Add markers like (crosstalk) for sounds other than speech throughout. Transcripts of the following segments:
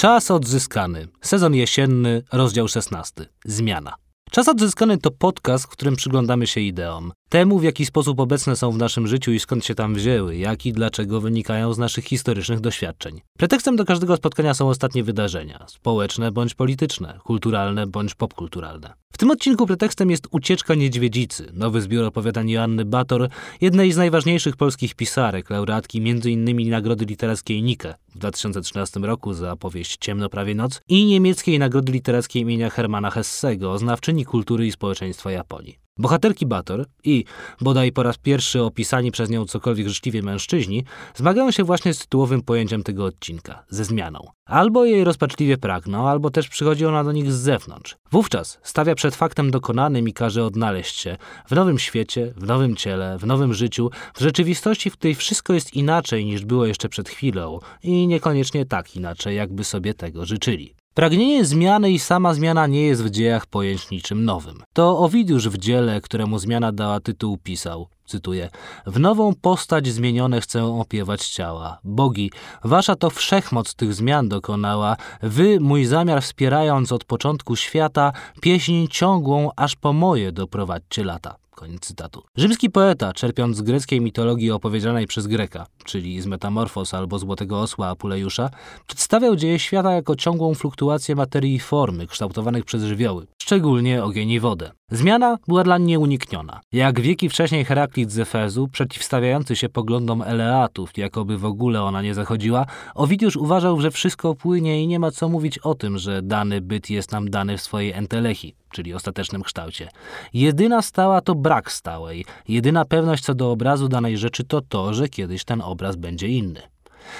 Czas odzyskany. Sezon jesienny, rozdział 16. Zmiana. Czas odzyskany to podcast, w którym przyglądamy się ideom. Temu, w jaki sposób obecne są w naszym życiu i skąd się tam wzięły, jak i dlaczego wynikają z naszych historycznych doświadczeń. Pretekstem do każdego spotkania są ostatnie wydarzenia społeczne bądź polityczne, kulturalne bądź popkulturalne. W tym odcinku pretekstem jest Ucieczka Niedźwiedzicy, nowy zbiór opowiadań Joanny Bator, jednej z najważniejszych polskich pisarek, laureatki m.in. Nagrody Literackiej Nike w 2013 roku za powieść Ciemno prawie noc i niemieckiej Nagrody Literackiej imienia Hermana Hessego, znawczyni kultury i społeczeństwa Japonii. Bohaterki Bator i, bodaj po raz pierwszy opisani przez nią cokolwiek życzliwie mężczyźni, zmagają się właśnie z tytułowym pojęciem tego odcinka ze zmianą. Albo jej rozpaczliwie pragną, albo też przychodzi ona do nich z zewnątrz. Wówczas stawia przed faktem dokonanym i każe odnaleźć się w nowym świecie, w nowym ciele, w nowym życiu, w rzeczywistości, w której wszystko jest inaczej niż było jeszcze przed chwilą i niekoniecznie tak inaczej, jakby sobie tego życzyli. Pragnienie zmiany i sama zmiana nie jest w dziejach pojęć niczym nowym. To Owidiusz w dziele, któremu zmiana dała tytuł, pisał, cytuję, W nową postać zmienione chcę opiewać ciała. Bogi, wasza to wszechmoc tych zmian dokonała, wy mój zamiar wspierając od początku świata, pieśń ciągłą aż po moje doprowadźcie lata. Koniec cytatu. Rzymski poeta, czerpiąc z greckiej mitologii opowiedzianej przez Greka, czyli z Metamorfos albo Złotego Osła Apulejusza, przedstawiał dzieje świata jako ciągłą fluktuację materii i formy kształtowanych przez żywioły, szczególnie ogień i wodę. Zmiana była dla mnie unikniona. Jak wieki wcześniej Heraklit z Efezu, przeciwstawiający się poglądom Eleatów, jakoby w ogóle ona nie zachodziła, Owidiusz uważał, że wszystko płynie i nie ma co mówić o tym, że dany byt jest nam dany w swojej entelechi, czyli ostatecznym kształcie. Jedyna stała to brak stałej. Jedyna pewność co do obrazu danej rzeczy to to, że kiedyś ten obraz będzie inny.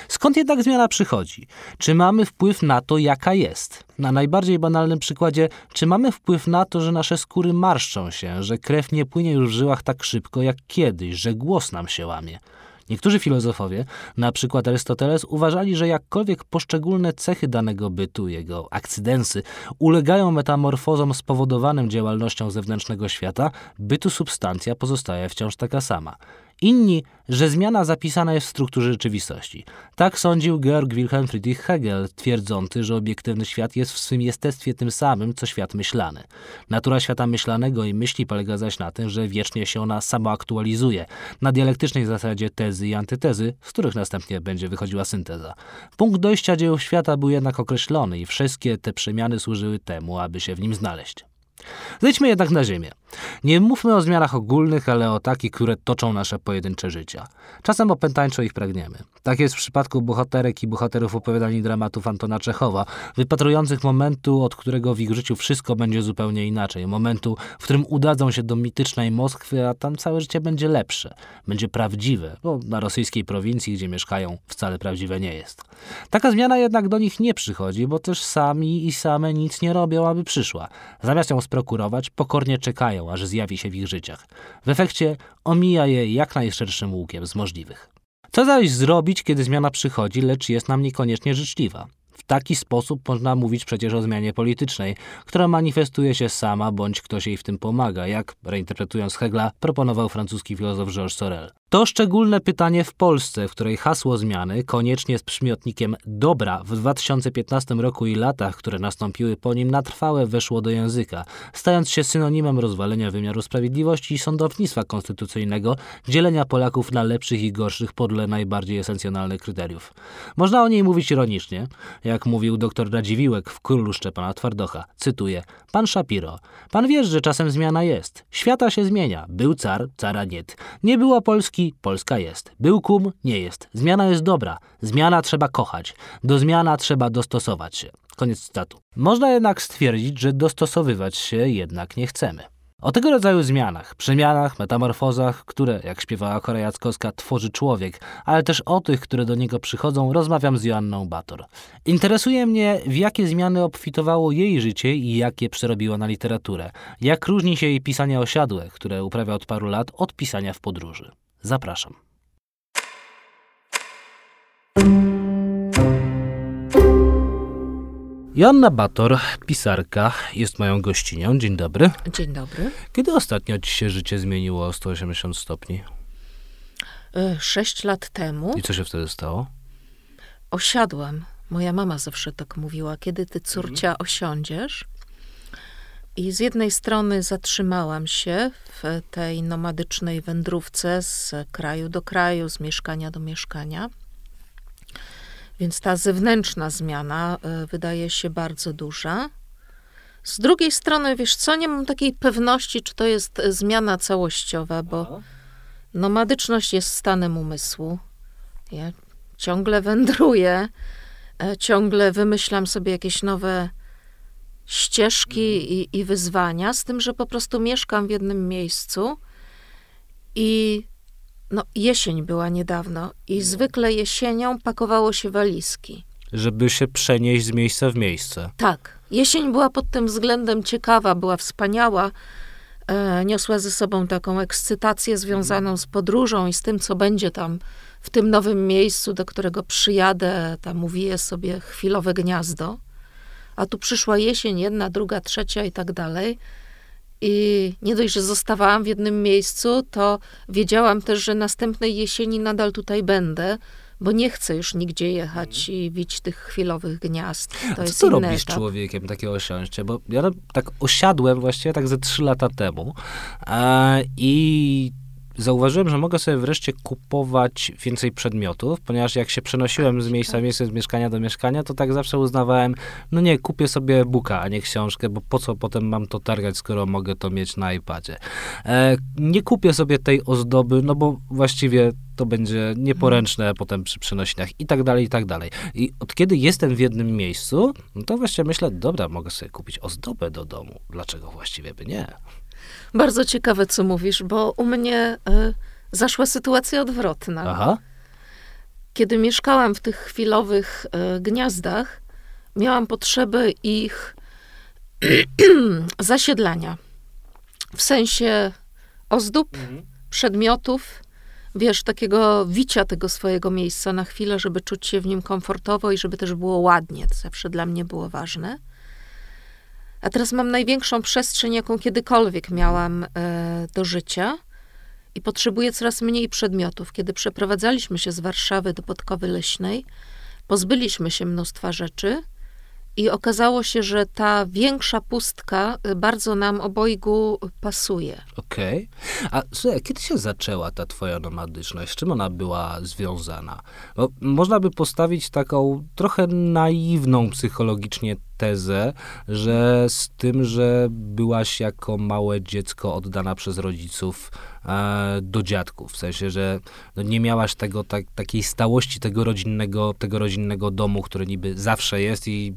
Skąd jednak zmiana przychodzi? Czy mamy wpływ na to, jaka jest? Na najbardziej banalnym przykładzie, czy mamy wpływ na to, że nasze skóry marszczą się, że krew nie płynie już w żyłach tak szybko jak kiedyś, że głos nam się łamie? Niektórzy filozofowie, na przykład Arystoteles, uważali, że jakkolwiek poszczególne cechy danego bytu, jego akcydensy, ulegają metamorfozom spowodowanym działalnością zewnętrznego świata, bytu substancja pozostaje wciąż taka sama. Inni, że zmiana zapisana jest w strukturze rzeczywistości. Tak sądził Georg Wilhelm Friedrich Hegel, twierdzący, że obiektywny świat jest w swym jestestwie tym samym, co świat myślany. Natura świata myślanego i myśli polega zaś na tym, że wiecznie się ona samoaktualizuje, na dialektycznej zasadzie tezy i antytezy, z których następnie będzie wychodziła synteza. Punkt dojścia dziejów świata był jednak określony i wszystkie te przemiany służyły temu, aby się w nim znaleźć. Zejdźmy jednak na ziemię. Nie mówmy o zmianach ogólnych, ale o takich, które toczą nasze pojedyncze życia. Czasem opętańczo ich pragniemy. Tak jest w przypadku bohaterek i bohaterów opowiadań dramatów Antona Czechowa, wypatrujących momentu, od którego w ich życiu wszystko będzie zupełnie inaczej. Momentu, w którym udadzą się do mitycznej Moskwy, a tam całe życie będzie lepsze. Będzie prawdziwe, bo na rosyjskiej prowincji, gdzie mieszkają, wcale prawdziwe nie jest. Taka zmiana jednak do nich nie przychodzi, bo też sami i same nic nie robią, aby przyszła. Zamiast ją sprokurować, pokornie czekają aż zjawi się w ich życiach. W efekcie omija je jak najszerszym łukiem z możliwych. Co zaś zrobić, kiedy zmiana przychodzi, lecz jest nam niekoniecznie życzliwa? Taki sposób można mówić przecież o zmianie politycznej, która manifestuje się sama, bądź ktoś jej w tym pomaga, jak, reinterpretując Hegla, proponował francuski filozof Georges Sorel. To szczególne pytanie w Polsce, w której hasło zmiany, koniecznie z przymiotnikiem dobra, w 2015 roku i latach, które nastąpiły po nim, na trwałe weszło do języka, stając się synonimem rozwalenia wymiaru sprawiedliwości i sądownictwa konstytucyjnego, dzielenia Polaków na lepszych i gorszych podle najbardziej esencjonalnych kryteriów. Można o niej mówić ironicznie, jak mówił dr Radziwiłek w Królu Szczepana Twardocha. Cytuję: Pan Shapiro, pan wiesz, że czasem zmiana jest. Świata się zmienia. Był car, cara nie. Nie Polski, Polski, Polska jest. Był kum, nie jest. Zmiana jest dobra. Zmiana trzeba kochać. Do zmiana trzeba dostosować się. Koniec cytatu. Można jednak stwierdzić, że dostosowywać się jednak nie chcemy. O tego rodzaju zmianach, przemianach, metamorfozach, które, jak śpiewała Korea Jackowska, tworzy człowiek, ale też o tych, które do niego przychodzą, rozmawiam z Joanną Bator. Interesuje mnie, w jakie zmiany obfitowało jej życie i jakie przerobiła na literaturę. Jak różni się jej pisanie osiadłe, które uprawia od paru lat, od pisania w podróży. Zapraszam. Joanna Bator, pisarka, jest moją gościnią. Dzień dobry. Dzień dobry. Kiedy ostatnio ci się życie zmieniło o 180 stopni? Y, sześć lat temu I co się wtedy stało? osiadłam Moja mama zawsze tak mówiła, kiedy ty córcia osiądziesz. I z jednej strony zatrzymałam się w tej nomadycznej wędrówce z kraju do kraju, z mieszkania do mieszkania. Więc ta zewnętrzna zmiana y, wydaje się bardzo duża. Z drugiej strony, wiesz co, nie mam takiej pewności, czy to jest zmiana całościowa, bo nomadyczność jest stanem umysłu. Ja ciągle wędruję, e, ciągle wymyślam sobie jakieś nowe ścieżki i, i wyzwania, z tym, że po prostu mieszkam w jednym miejscu i no, jesień była niedawno i no. zwykle jesienią pakowało się walizki. Żeby się przenieść z miejsca w miejsce. Tak. Jesień była pod tym względem ciekawa, była wspaniała. E, niosła ze sobą taką ekscytację związaną z podróżą i z tym, co będzie tam w tym nowym miejscu, do którego przyjadę, tam uwiję sobie chwilowe gniazdo. A tu przyszła jesień, jedna, druga, trzecia i tak dalej. I nie dość, że zostawałam w jednym miejscu, to wiedziałam też, że następnej jesieni nadal tutaj będę, bo nie chcę już nigdzie jechać mhm. i widzieć tych chwilowych gniazd. To A co ty robisz etap. człowiekiem takie osiąście? Bo ja tak osiadłem właściwie tak ze trzy lata temu e, i zauważyłem, że mogę sobie wreszcie kupować więcej przedmiotów, ponieważ jak się przenosiłem z miejsca w miejsce, z mieszkania do mieszkania, to tak zawsze uznawałem, no nie, kupię sobie buka, a nie książkę, bo po co potem mam to targać, skoro mogę to mieć na iPadzie. E, nie kupię sobie tej ozdoby, no bo właściwie to będzie nieporęczne hmm. potem przy przenosinach i tak dalej, i tak dalej. I od kiedy jestem w jednym miejscu, no to właściwie myślę, dobra, mogę sobie kupić ozdobę do domu. Dlaczego właściwie by nie? Bardzo ciekawe, co mówisz, bo u mnie y, zaszła sytuacja odwrotna. Aha. Kiedy mieszkałam w tych chwilowych y, gniazdach, miałam potrzebę ich (clears throat) zasiedlania. W sensie ozdób, mhm. przedmiotów, wiesz, takiego wicia tego swojego miejsca na chwilę, żeby czuć się w nim komfortowo i żeby też było ładnie. To zawsze dla mnie było ważne. A teraz mam największą przestrzeń, jaką kiedykolwiek miałam e, do życia i potrzebuję coraz mniej przedmiotów. Kiedy przeprowadzaliśmy się z Warszawy do Podkowy Leśnej, pozbyliśmy się mnóstwa rzeczy i okazało się, że ta większa pustka y, bardzo nam obojgu pasuje. Okej. Okay. A słuchaj, kiedy się zaczęła ta twoja nomadyczność? Z czym ona była związana? Bo można by postawić taką trochę naiwną psychologicznie tezę, że z tym, że byłaś jako małe dziecko oddana przez rodziców do dziadków, w sensie, że no nie miałaś tego, tak, takiej stałości tego rodzinnego, tego rodzinnego domu, który niby zawsze jest i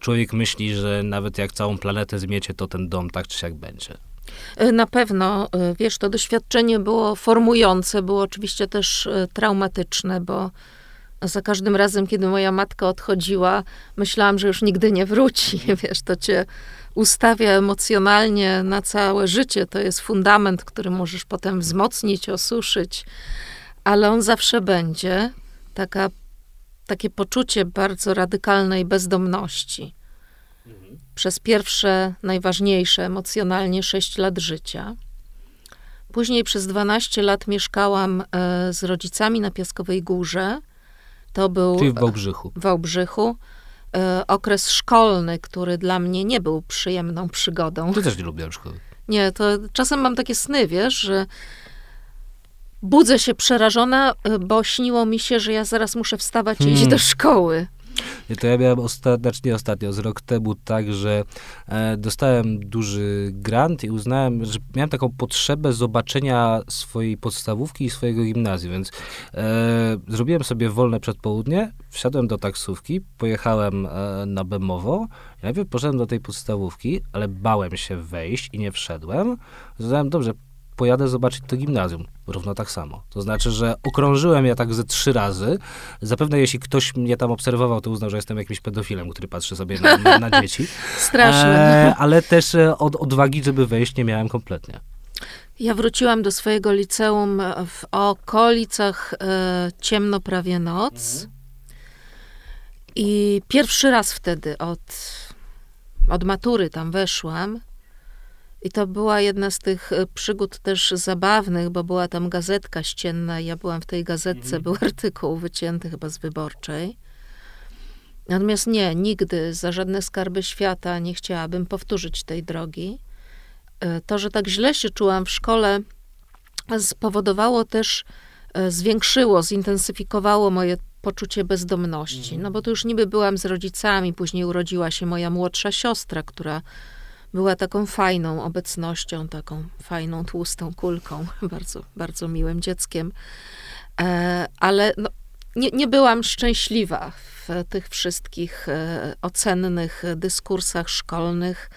człowiek myśli, że nawet jak całą planetę zmiecie, to ten dom tak czy siak będzie. E, na pewno, e, wiesz, to doświadczenie było formujące, było oczywiście też traumatyczne, bo za każdym razem, kiedy moja matka odchodziła, myślałam, że już nigdy nie wróci. (laughs) Wiesz, to cię ustawia emocjonalnie na całe życie. To jest fundament, który możesz potem wzmocnić, osuszyć, ale on zawsze będzie. Taka, takie poczucie bardzo radykalnej bezdomności. Przez pierwsze, najważniejsze emocjonalnie sześć lat życia. Później przez 12 lat mieszkałam e, z rodzicami na Piaskowej Górze to był Czyli w Wałbrzychu. W Wałbrzychu. E, okres szkolny, który dla mnie nie był przyjemną przygodą. Ty też nie lubiłem szkoły. Nie, to czasem mam takie sny, wiesz, że budzę się przerażona, e, bo śniło mi się, że ja zaraz muszę wstawać i hmm. iść do szkoły. Nie, to ja miałem ostatnio, znaczy nie ostatnio, z rok temu tak, że e, dostałem duży grant i uznałem, że miałem taką potrzebę zobaczenia swojej podstawówki i swojego gimnazjum, więc e, zrobiłem sobie wolne przedpołudnie, wsiadłem do taksówki, pojechałem e, na Bemowo, najpierw poszedłem do tej podstawówki, ale bałem się wejść i nie wszedłem. Zadałem, dobrze, pojadę zobaczyć to gimnazjum. Równo tak samo. To znaczy, że okrążyłem je tak ze trzy razy. Zapewne jeśli ktoś mnie tam obserwował, to uznał, że jestem jakimś pedofilem, który patrzy sobie na, na, na dzieci. (laughs) Straszne. E, ale też e, od odwagi, żeby wejść, nie miałem kompletnie. Ja wróciłam do swojego liceum w okolicach e, ciemno prawie noc. Mhm. I pierwszy raz wtedy od, od matury tam weszłam. I to była jedna z tych e, przygód też zabawnych, bo była tam gazetka ścienna. Ja byłam w tej gazetce, mhm. był artykuł wycięty chyba z wyborczej. Natomiast nie, nigdy za żadne skarby świata nie chciałabym powtórzyć tej drogi. E, to, że tak źle się czułam w szkole, spowodowało też, e, zwiększyło, zintensyfikowało moje poczucie bezdomności. No bo to już niby byłam z rodzicami, później urodziła się moja młodsza siostra, która była taką fajną obecnością, taką fajną, tłustą kulką, (laughs) bardzo, bardzo miłym dzieckiem. E, ale no, nie, nie byłam szczęśliwa w tych wszystkich e, ocennych dyskursach szkolnych,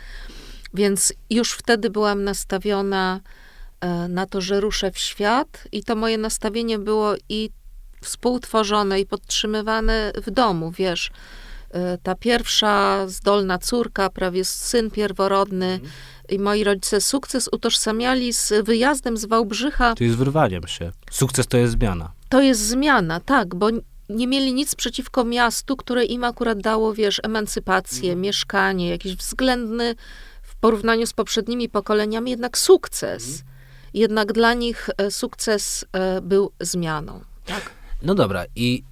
więc już wtedy byłam nastawiona e, na to, że ruszę w świat, i to moje nastawienie było i współtworzone i podtrzymywane w domu, wiesz. E, ta pierwsza zdolna córka, prawie syn pierworodny mhm. i moi rodzice sukces utożsamiali z wyjazdem z Wałbrzycha. To jest wyrwaniem się. Sukces to jest zmiana. To jest zmiana, tak, bo nie mieli nic przeciwko miastu, które im akurat dało, wiesz, emancypację, mhm. mieszkanie, jakiś względny w porównaniu z poprzednimi pokoleniami jednak sukces. Mhm. Jednak dla nich e, sukces e, był zmianą, tak? No dobra, i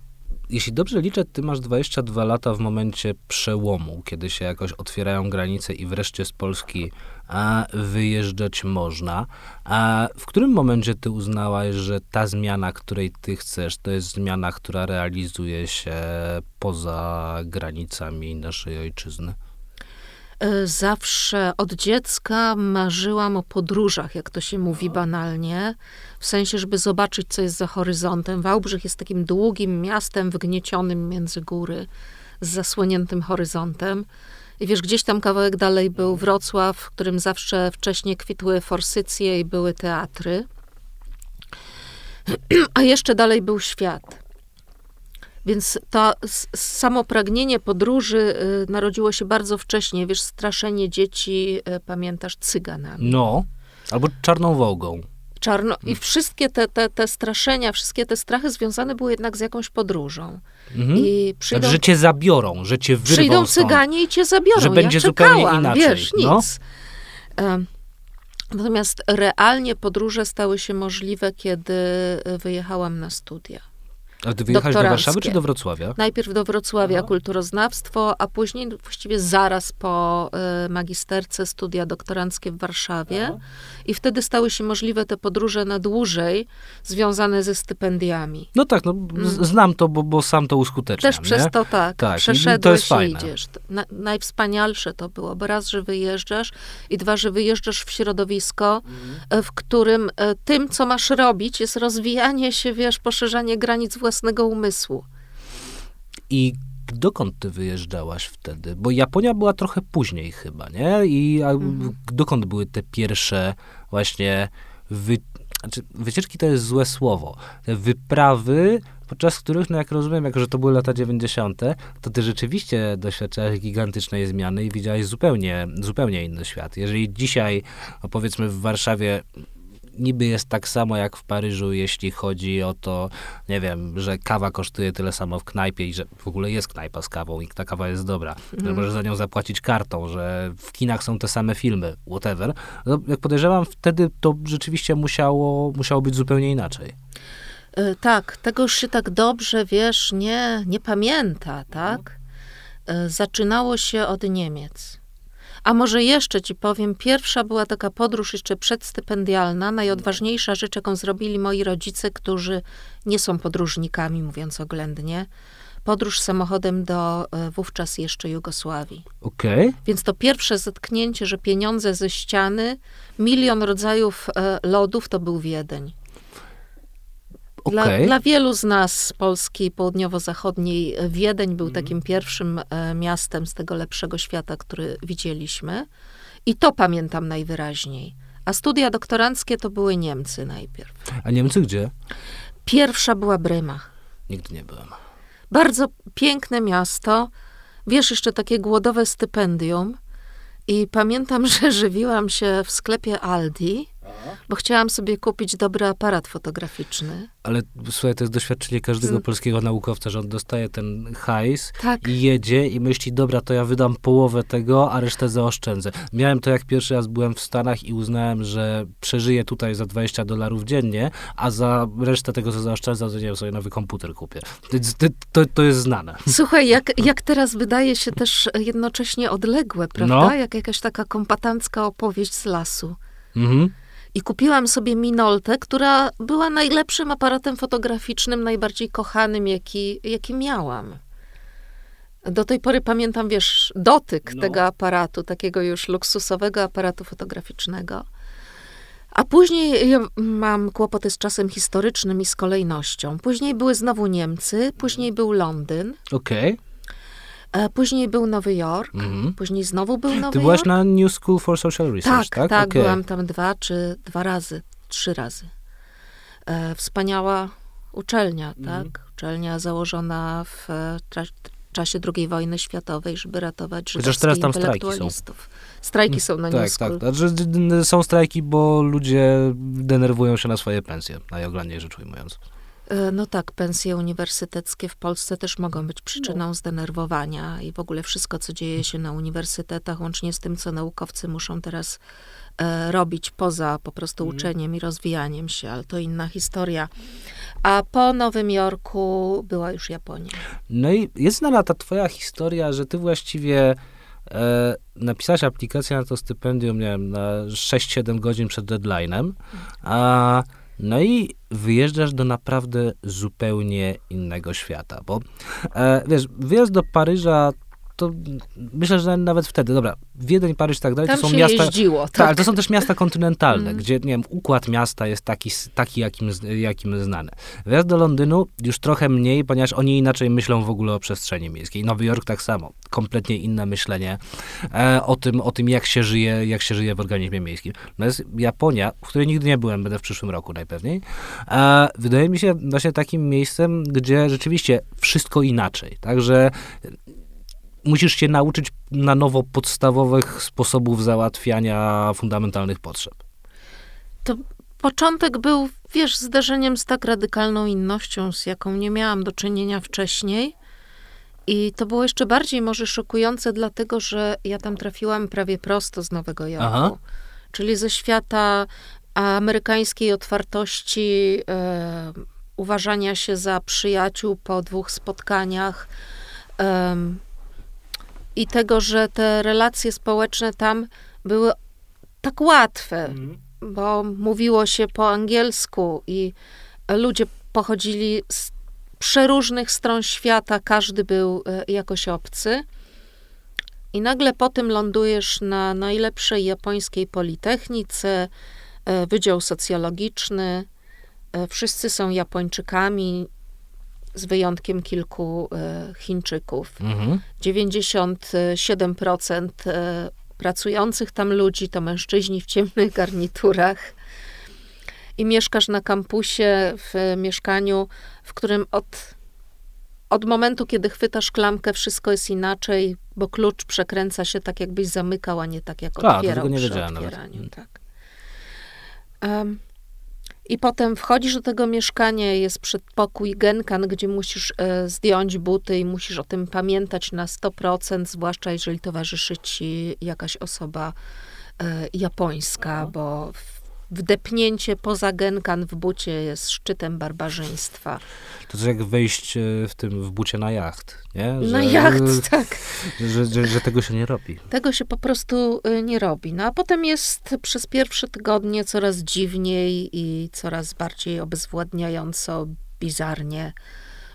jeśli dobrze liczę, ty masz 22 lata w momencie przełomu, kiedy się jakoś otwierają granice i wreszcie z Polski a, wyjeżdżać można. A w którym momencie ty uznałaś, że ta zmiana, której ty chcesz, to jest zmiana, która realizuje się poza granicami naszej ojczyzny? E, zawsze od dziecka marzyłam o podróżach, jak to się mówi banalnie, w sensie, żeby zobaczyć, co jest za horyzontem. Wałbrzych jest takim długim miastem wgniecionym między góry, z zasłoniętym horyzontem. I wiesz, gdzieś tam kawałek dalej był Wrocław, w którym zawsze wcześniej kwitły forsycje i były teatry. (clears throat) A jeszcze dalej był świat. Więc to samo pragnienie podróży y, narodziło się bardzo wcześnie. Wiesz, straszenie dzieci, y, pamiętasz, cyganami. No, albo czarną wołgą. Czarno, I wszystkie te, te, te straszenia, wszystkie te strachy związane były jednak z jakąś podróżą. Mhm. I przyjdą, że cię zabiorą, że cię wyrwą Przyjdą cyganie stąd, i cię zabiorą. Że będzie ja zupełnie inaczej. Wiesz, no. nic. No. Natomiast realnie podróże stały się możliwe, kiedy wyjechałam na studia. A ty wyjechałeś do Warszawy czy do Wrocławia? Najpierw do Wrocławia no. kulturoznawstwo, a później właściwie zaraz po y, magisterce studia doktoranckie w Warszawie. No. I wtedy stały się możliwe te podróże na dłużej, związane ze stypendiami. No tak, no, mm. znam to, bo, bo sam to uskuteczniam. Też przez to tak, tak. przeszedłeś i, to jest fajne. idziesz. Na, najwspanialsze to było, bo raz, że wyjeżdżasz i dwa, że wyjeżdżasz w środowisko, mm. w którym e, tym, co masz robić, jest rozwijanie się, wiesz, poszerzanie granic własnych własnego umysłu. I dokąd ty wyjeżdżałaś wtedy? Bo Japonia była trochę później chyba, nie? I mhm. dokąd były te pierwsze właśnie wy... znaczy, wycieczki to jest złe słowo. Te wyprawy, podczas których, no jak rozumiem, jako że to były lata 90., to ty rzeczywiście doświadczałaś gigantycznej zmiany i widziałaś zupełnie, zupełnie inny świat. Jeżeli dzisiaj, no powiedzmy w Warszawie niby jest tak samo jak w Paryżu, jeśli chodzi o to, nie wiem, że kawa kosztuje tyle samo w knajpie i że w ogóle jest knajpa z kawą i ta kawa jest dobra, mm. że możesz za nią zapłacić kartą, że w kinach są te same filmy, whatever. No, jak podejrzewam, wtedy to rzeczywiście musiało, musiało być zupełnie inaczej. E, tak, tego już się tak dobrze, wiesz, nie, nie pamięta, tak? E, zaczynało się od Niemiec. A może jeszcze ci powiem, pierwsza była taka podróż jeszcze przedstypendialna, najodważniejsza rzecz, jaką zrobili moi rodzice, którzy nie są podróżnikami, mówiąc oględnie. Podróż samochodem do e, wówczas jeszcze Jugosławii. Okej. Okay. Więc to pierwsze zetknięcie, że pieniądze ze ściany, milion rodzajów e, lodów, to był Wiedeń. Dla, okay. dla, wielu z nas z Polski południowo-zachodniej Wiedeń był mm. takim pierwszym e, miastem z tego lepszego świata, który widzieliśmy. I to pamiętam najwyraźniej. A studia doktoranckie to były Niemcy najpierw. A Niemcy gdzie? Pierwsza była Bryma. Nigdy nie byłem. Bardzo piękne miasto. Wiesz, jeszcze takie głodowe stypendium. I pamiętam, (laughs) że żywiłam się w sklepie Aldi. Bo chciałam sobie kupić dobry aparat fotograficzny. Ale słuchaj, to jest doświadczenie każdego Z- polskiego naukowca, że on dostaje ten hajs Tak. i jedzie i myśli, dobra, to ja wydam połowę tego, a resztę zaoszczędzę. Miałem to, jak pierwszy raz byłem w Stanach i uznałem, że przeżyję tutaj za 20 dolarów dziennie, a za resztę tego, co zaoszczędzam, to nie wiem, sobie nowy komputer kupię. To, to, to, jest znane. Słuchaj, jak, jak teraz wydaje się też jednocześnie odległe, prawda? No. Jak jakaś taka kompatancka opowieść z lasu. Mhm. I kupiłam sobie Minoltę, która była najlepszym aparatem fotograficznym, najbardziej kochanym, jaki, jaki miałam. Do tej pory pamiętam, wiesz, dotyk No. tego aparatu, takiego już luksusowego aparatu fotograficznego. A później ja mam kłopoty z czasem historycznym i z kolejnością. Później były znowu Niemcy, później był Londyn, Okej. e, później był Nowy Jork, Mhm. później znowu był Nowy Ty byłaś Jork. na New School for Social Research, Tak, tak? tak, Okej. byłam tam dwa czy dwa razy, trzy razy. E, wspaniała uczelnia, Mhm. tak? Uczelnia założona w e, tra- czasie II wojny światowej, żeby ratować Chociaż żydowskich teraz tam strajki są. intelektualistów. Strajki są na Tak, New School. tak. Znaczy, d- d- są strajki, bo ludzie denerwują się na swoje pensje, najoględniej rzecz ujmując. E, No tak, pensje uniwersyteckie w Polsce też mogą być przyczyną No. zdenerwowania i w ogóle wszystko, co dzieje się na uniwersytetach, łącznie z tym, co naukowcy muszą teraz e, robić poza po prostu Mhm. uczeniem i rozwijaniem się, ale to inna historia. A po Nowym Jorku była już Japonia. No i jest znana ta twoja historia, że ty właściwie e, napisałaś aplikację na to stypendium, nie wiem, na 6-7 godzin przed deadline'em, a no i wyjeżdżasz do naprawdę zupełnie innego świata, bo e, wiesz, wyjazd do Paryża to myślę, że nawet wtedy, dobra, Wiedeń, Paryż i tak dalej, Tam to są miasta... jeździło. Tak, Tak. ale to są też miasta kontynentalne, Mm. gdzie, nie wiem, układ miasta jest taki, taki jakim, jakim znany. Wyjazd do Londynu już trochę mniej, ponieważ oni inaczej myślą w ogóle o przestrzeni miejskiej. Nowy Jork tak samo, kompletnie inne myślenie e, o, tym, o tym, jak się żyje, jak się żyje w organizmie miejskim. Jest Japonia, w której nigdy nie byłem, będę w przyszłym roku najpewniej. E, wydaje mi się właśnie takim miejscem, gdzie rzeczywiście wszystko inaczej, także musisz się nauczyć na nowo podstawowych sposobów załatwiania fundamentalnych potrzeb. To początek był, wiesz, zderzeniem z tak radykalną innością, z jaką nie miałam do czynienia wcześniej. I to było jeszcze bardziej może szokujące, dlatego że ja tam trafiłam prawie prosto z Nowego Jorku. Aha. Czyli ze świata amerykańskiej otwartości, e, uważania się za przyjaciół po dwóch spotkaniach. em, I tego, że te relacje społeczne tam były tak łatwe bo mówiło się po angielsku i ludzie pochodzili z przeróżnych stron świata, każdy był e, jakoś obcy. I nagle potem lądujesz na najlepszej japońskiej politechnice, e, wydział socjologiczny. e, Wszyscy są Japończykami, z wyjątkiem kilku e, Chińczyków. Mhm. 97% e, pracujących tam ludzi to mężczyźni w ciemnych (laughs) garniturach. I mieszkasz na kampusie w mieszkaniu, w którym od, od momentu, kiedy chwytasz klamkę, wszystko jest inaczej, bo klucz przekręca się tak, jakbyś zamykał, a nie tak, jak A, otwierał nie przy otwieraniu. Mm. Tak. Em, I potem wchodzisz do tego mieszkania, jest przedpokój genkan, gdzie musisz e, zdjąć buty i musisz o tym pamiętać na 100%, zwłaszcza jeżeli towarzyszy ci jakaś osoba e, japońska, bo w- wdepnięcie poza genkan w bucie jest szczytem barbarzyństwa. To jest jak wejść e, w tym, w bucie na jacht, nie? Na jacht, (laughs) tak. Że, że, że tego się nie robi. Tego się po prostu y, nie robi. No a potem jest przez pierwsze tygodnie coraz dziwniej i coraz bardziej obezwładniająco, bizarnie,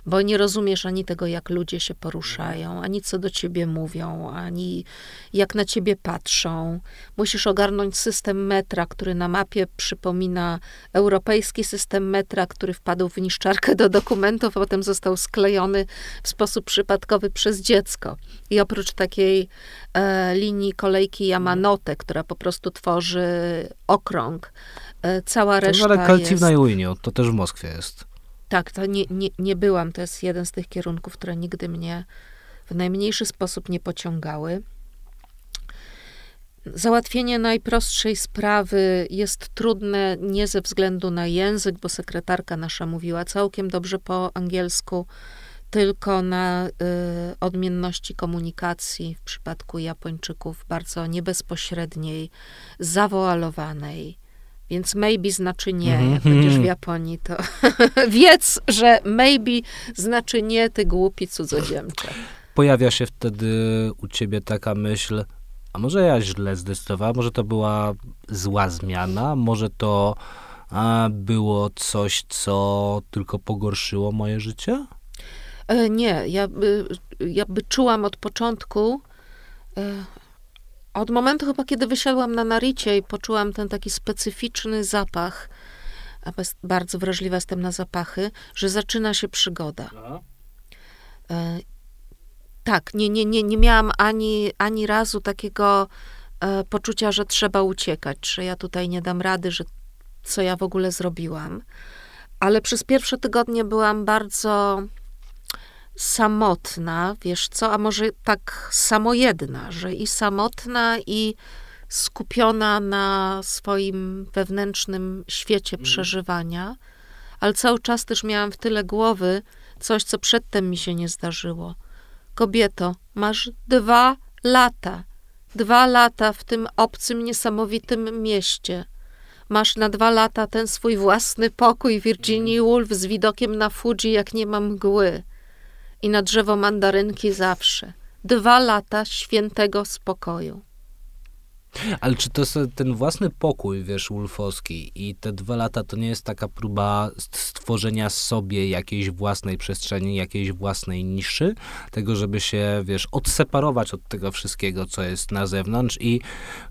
bo nie rozumiesz ani tego, jak ludzie się poruszają, ani co do ciebie mówią, ani jak na ciebie patrzą. Musisz ogarnąć system metra, który na mapie przypomina europejski system metra, który wpadł w niszczarkę do dokumentów, a potem został sklejony w sposób przypadkowy przez dziecko. I oprócz takiej e, linii kolejki Yamanote, która po prostu tworzy okrąg, e, cała To reszta ale jest... Kalcivna Juinio, to też w Moskwie jest. Tak, to nie, nie, nie byłam. To jest jeden z tych kierunków, które nigdy mnie w najmniejszy sposób nie pociągały. Załatwienie najprostszej sprawy jest trudne nie ze względu na język, bo sekretarka nasza mówiła całkiem dobrze po angielsku, tylko na y, odmienności komunikacji w przypadku Japończyków bardzo niebezpośredniej, zawoalowanej. Więc maybe znaczy nie, Mhm. jak będziesz w Japonii, to (laughs) wiedz, że maybe znaczy nie, ty głupi cudzoziemcze. Pojawia się wtedy u ciebie taka myśl, a może ja źle zdecydowałem, może to była zła zmiana, może to a, było coś, co tylko pogorszyło moje życie? E, Nie, ja by, ja by czułam od początku, e, od momentu chyba, kiedy wysiadłam na Naricie i poczułam ten taki specyficzny zapach, a bez, bardzo wrażliwa jestem na zapachy, że zaczyna się przygoda. E, tak, nie, nie, nie, nie miałam ani, ani razu takiego e, poczucia, że trzeba uciekać, że ja tutaj nie dam rady, że co ja w ogóle zrobiłam. Ale przez pierwsze tygodnie byłam bardzo samotna, wiesz co, a może tak samojedna, że i samotna, i skupiona na swoim wewnętrznym świecie przeżywania, ale cały czas też miałam w tyle głowy coś, co przedtem mi się nie zdarzyło. Kobieto, masz dwa lata, dwa lata w tym obcym, niesamowitym mieście. Masz na dwa lata ten swój własny pokój Virginii Woolf z widokiem na Fuji, jak nie ma mgły i na drzewo mandarynki zawsze. Dwa lata świętego spokoju. Ale czy to ten własny pokój, wiesz, Wolfowski i te dwa lata to nie jest taka próba stworzenia sobie jakiejś własnej przestrzeni, jakiejś własnej niszy, tego, żeby się, wiesz, odseparować od tego wszystkiego, co jest na zewnątrz i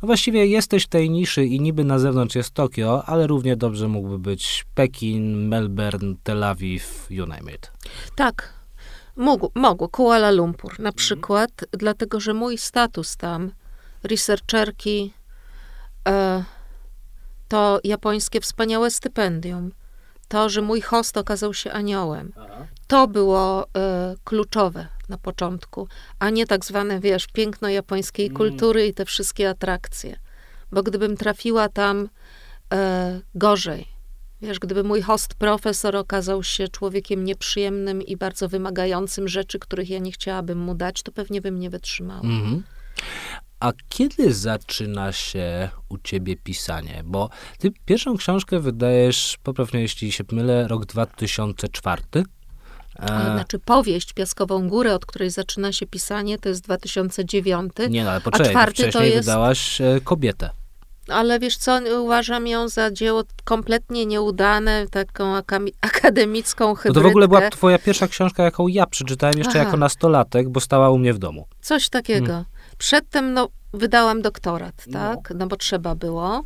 właściwie jesteś w tej niszy i niby na zewnątrz jest Tokio, ale równie dobrze mógłby być Pekin, Melbourne, Tel Awiw, you name it. Tak, mógł, mogło. Kuala Lumpur na przykład, dlatego że mój status tam, researcherki, e, to japońskie wspaniałe stypendium, to, że mój host okazał się aniołem, to było e, kluczowe na początku, a nie tak zwane, wiesz, piękno japońskiej kultury i te wszystkie atrakcje. Bo gdybym trafiła tam e, gorzej, wiesz, gdyby mój host profesor okazał się człowiekiem nieprzyjemnym i bardzo wymagającym rzeczy, których ja nie chciałabym mu dać, to pewnie bym nie wytrzymała. Mhm. A kiedy zaczyna się u ciebie pisanie? Bo ty pierwszą książkę wydajesz, poprawnie jeśli się mylę, rok 2004. Ale E, Znaczy powieść Piaskową Górę, od której zaczyna się pisanie, to jest 2009. nie no, ale poczekaj, ty czwarty to wcześniej jest- wydałaś e, Kobietę. Ale wiesz co, uważam ją za dzieło kompletnie nieudane, taką (laughs) akademicką No hybrydkę. to w ogóle była twoja pierwsza książka, jaką ja przeczytałem jeszcze Aha. jako nastolatek, bo stała u mnie w domu. Coś takiego. Mm. Przedtem no, wydałam doktorat, tak? No bo trzeba było.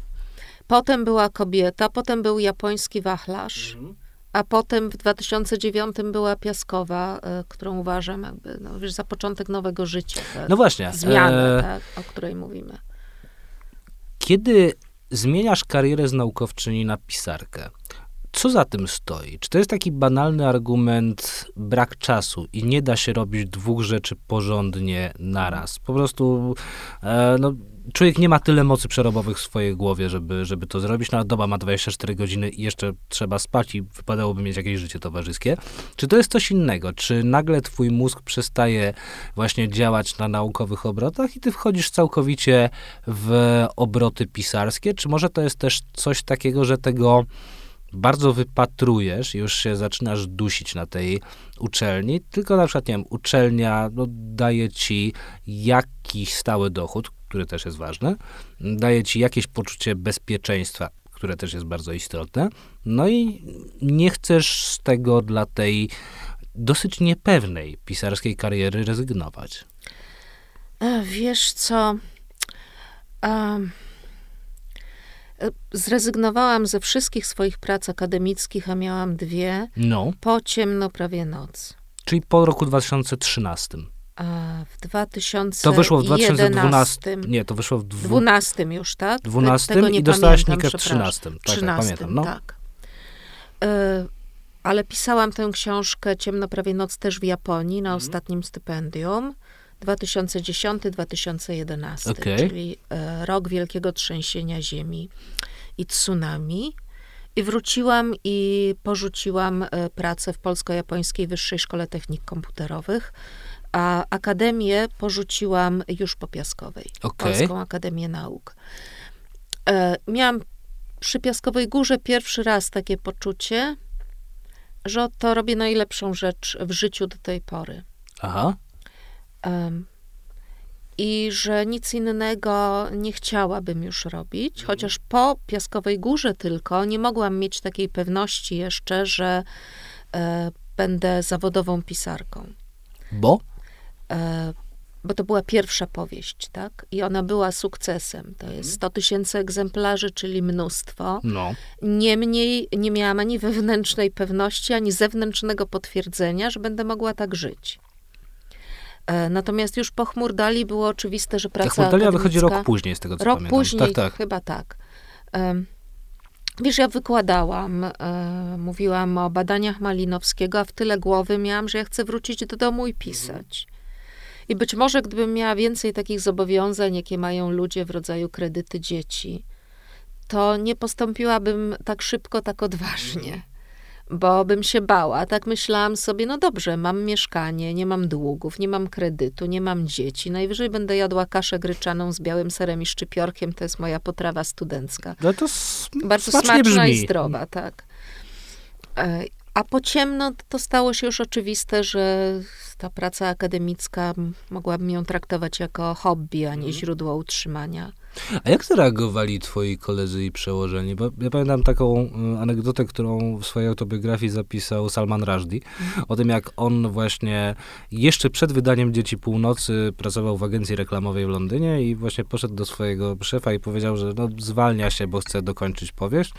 Potem była kobieta, potem był japoński wachlarz, Mhm. a potem w 2009 była Piaskowa, y, którą uważam jakby, no wiesz, za początek nowego życia. No właśnie. Zmianę, e, tak, o której mówimy. Kiedy zmieniasz karierę z naukowczyni na pisarkę, co za tym stoi? Czy to jest taki banalny argument brak czasu i nie da się robić dwóch rzeczy porządnie naraz? Po prostu e, no, człowiek nie ma tyle mocy przerobowych w swojej głowie, żeby, żeby to zrobić. No, doba ma 24 godziny i jeszcze trzeba spać i wypadałoby mieć jakieś życie towarzyskie. Czy to jest coś innego? Czy nagle twój mózg przestaje właśnie działać na naukowych obrotach i ty wchodzisz całkowicie w obroty pisarskie? Czy może to jest też coś takiego, że tego bardzo wypatrujesz już się zaczynasz dusić na tej uczelni, tylko na przykład, nie wiem, uczelnia no, daje ci jakiś stały dochód, który też jest ważny, daje ci jakieś poczucie bezpieczeństwa, które też jest bardzo istotne, no i nie chcesz z tego dla tej dosyć niepewnej pisarskiej kariery rezygnować. Wiesz co? E, Zrezygnowałam ze wszystkich swoich prac akademickich, a miałam dwie, No, po ciemno prawie noc. czyli po roku 2013. W 2011. To wyszło w 2012. Nie, to wyszło w dwu, 12 już, tak? Te- 12 tego nie i dostałaś pamiętam, nikę w przepraszam. 13. Tak, tak, 13, pamiętam. No. tak. E, ale pisałam tę książkę Ciemno prawie noc też w Japonii na Mhm. ostatnim stypendium. 2010-2011, Okej. czyli e, rok wielkiego trzęsienia ziemi i tsunami. I wróciłam i porzuciłam e, pracę w Polsko-Japońskiej Wyższej Szkole Technik Komputerowych, a akademię porzuciłam już po Piaskowej. Okej. Polską Akademię Nauk. E, miałam przy Piaskowej Górze pierwszy raz takie poczucie, że to robię najlepszą rzecz w życiu do tej pory. Aha. I że nic innego nie chciałabym już robić, chociaż po Piaskowej Górze tylko nie mogłam mieć takiej pewności jeszcze, że e, będę zawodową pisarką. Bo? E, bo to była pierwsza powieść, tak? I ona była sukcesem. To jest 100 tysięcy egzemplarzy, czyli mnóstwo. No. Niemniej nie miałam ani wewnętrznej pewności, ani zewnętrznego potwierdzenia, że będę mogła tak żyć. E, Natomiast już po Chmurdali było oczywiste, że praca Tak, Mortalia wychodzi rok później, z tego co Rok pamiętam. później, Tak, tak. chyba tak. Wiesz, ja wykładałam, e, mówiłam o badaniach Malinowskiego, a w tyle głowy miałam, że ja chcę wrócić do domu i pisać. I być może gdybym miała więcej takich zobowiązań, jakie mają ludzie w rodzaju kredyty dzieci, to nie postąpiłabym tak szybko, tak odważnie, bo bym się bała. Tak myślałam sobie, no dobrze, mam mieszkanie, nie mam długów, nie mam kredytu, nie mam dzieci. Najwyżej będę jadła kaszę gryczaną z białym serem i szczypiorkiem, to jest moja potrawa studencka. No to s- Bardzo smaczna brzmi. i zdrowa, tak. E, A po ciemno to stało się już oczywiste, że ta praca akademicka mogłabym ją traktować jako hobby, a nie Mhm. źródło utrzymania. A jak zareagowali twoi koledzy i przełożeni? Bo ja pamiętam taką y, anegdotę, którą w swojej autobiografii zapisał Salman Rushdie, o tym jak on właśnie jeszcze przed wydaniem Dzieci Północy pracował w agencji reklamowej w Londynie i właśnie poszedł do swojego szefa i powiedział, że no, zwalnia się, bo chce dokończyć powieść.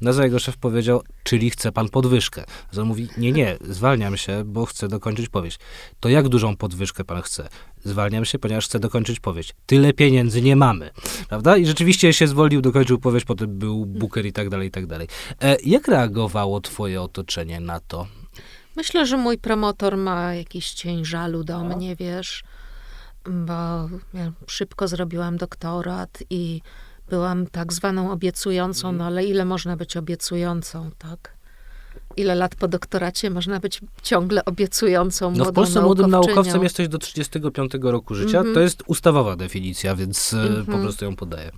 Na co jego szef powiedział, czyli chce pan podwyżkę. On mówi, nie, nie, zwalniam się, bo chcę dokończyć powieść. To jak dużą podwyżkę pan chce? Zwalniam się, ponieważ chcę dokończyć powieść. Tyle pieniędzy nie mamy. Prawda? I rzeczywiście się zwolnił, dokończył powieść, potem był Booker i tak dalej, i tak dalej. E, jak reagowało twoje otoczenie na to? Myślę, że mój promotor ma jakiś cień żalu do mnie, wiesz, bo ja szybko zrobiłam doktorat i byłam tak zwaną obiecującą, no ale ile można być obiecującą, tak? Ile lat po doktoracie można być ciągle obiecującą No w Polsce młodym naukowcem jesteś do 35 roku życia. Mhm. To jest ustawowa definicja, więc e, po Mhm. prostu ją podaję.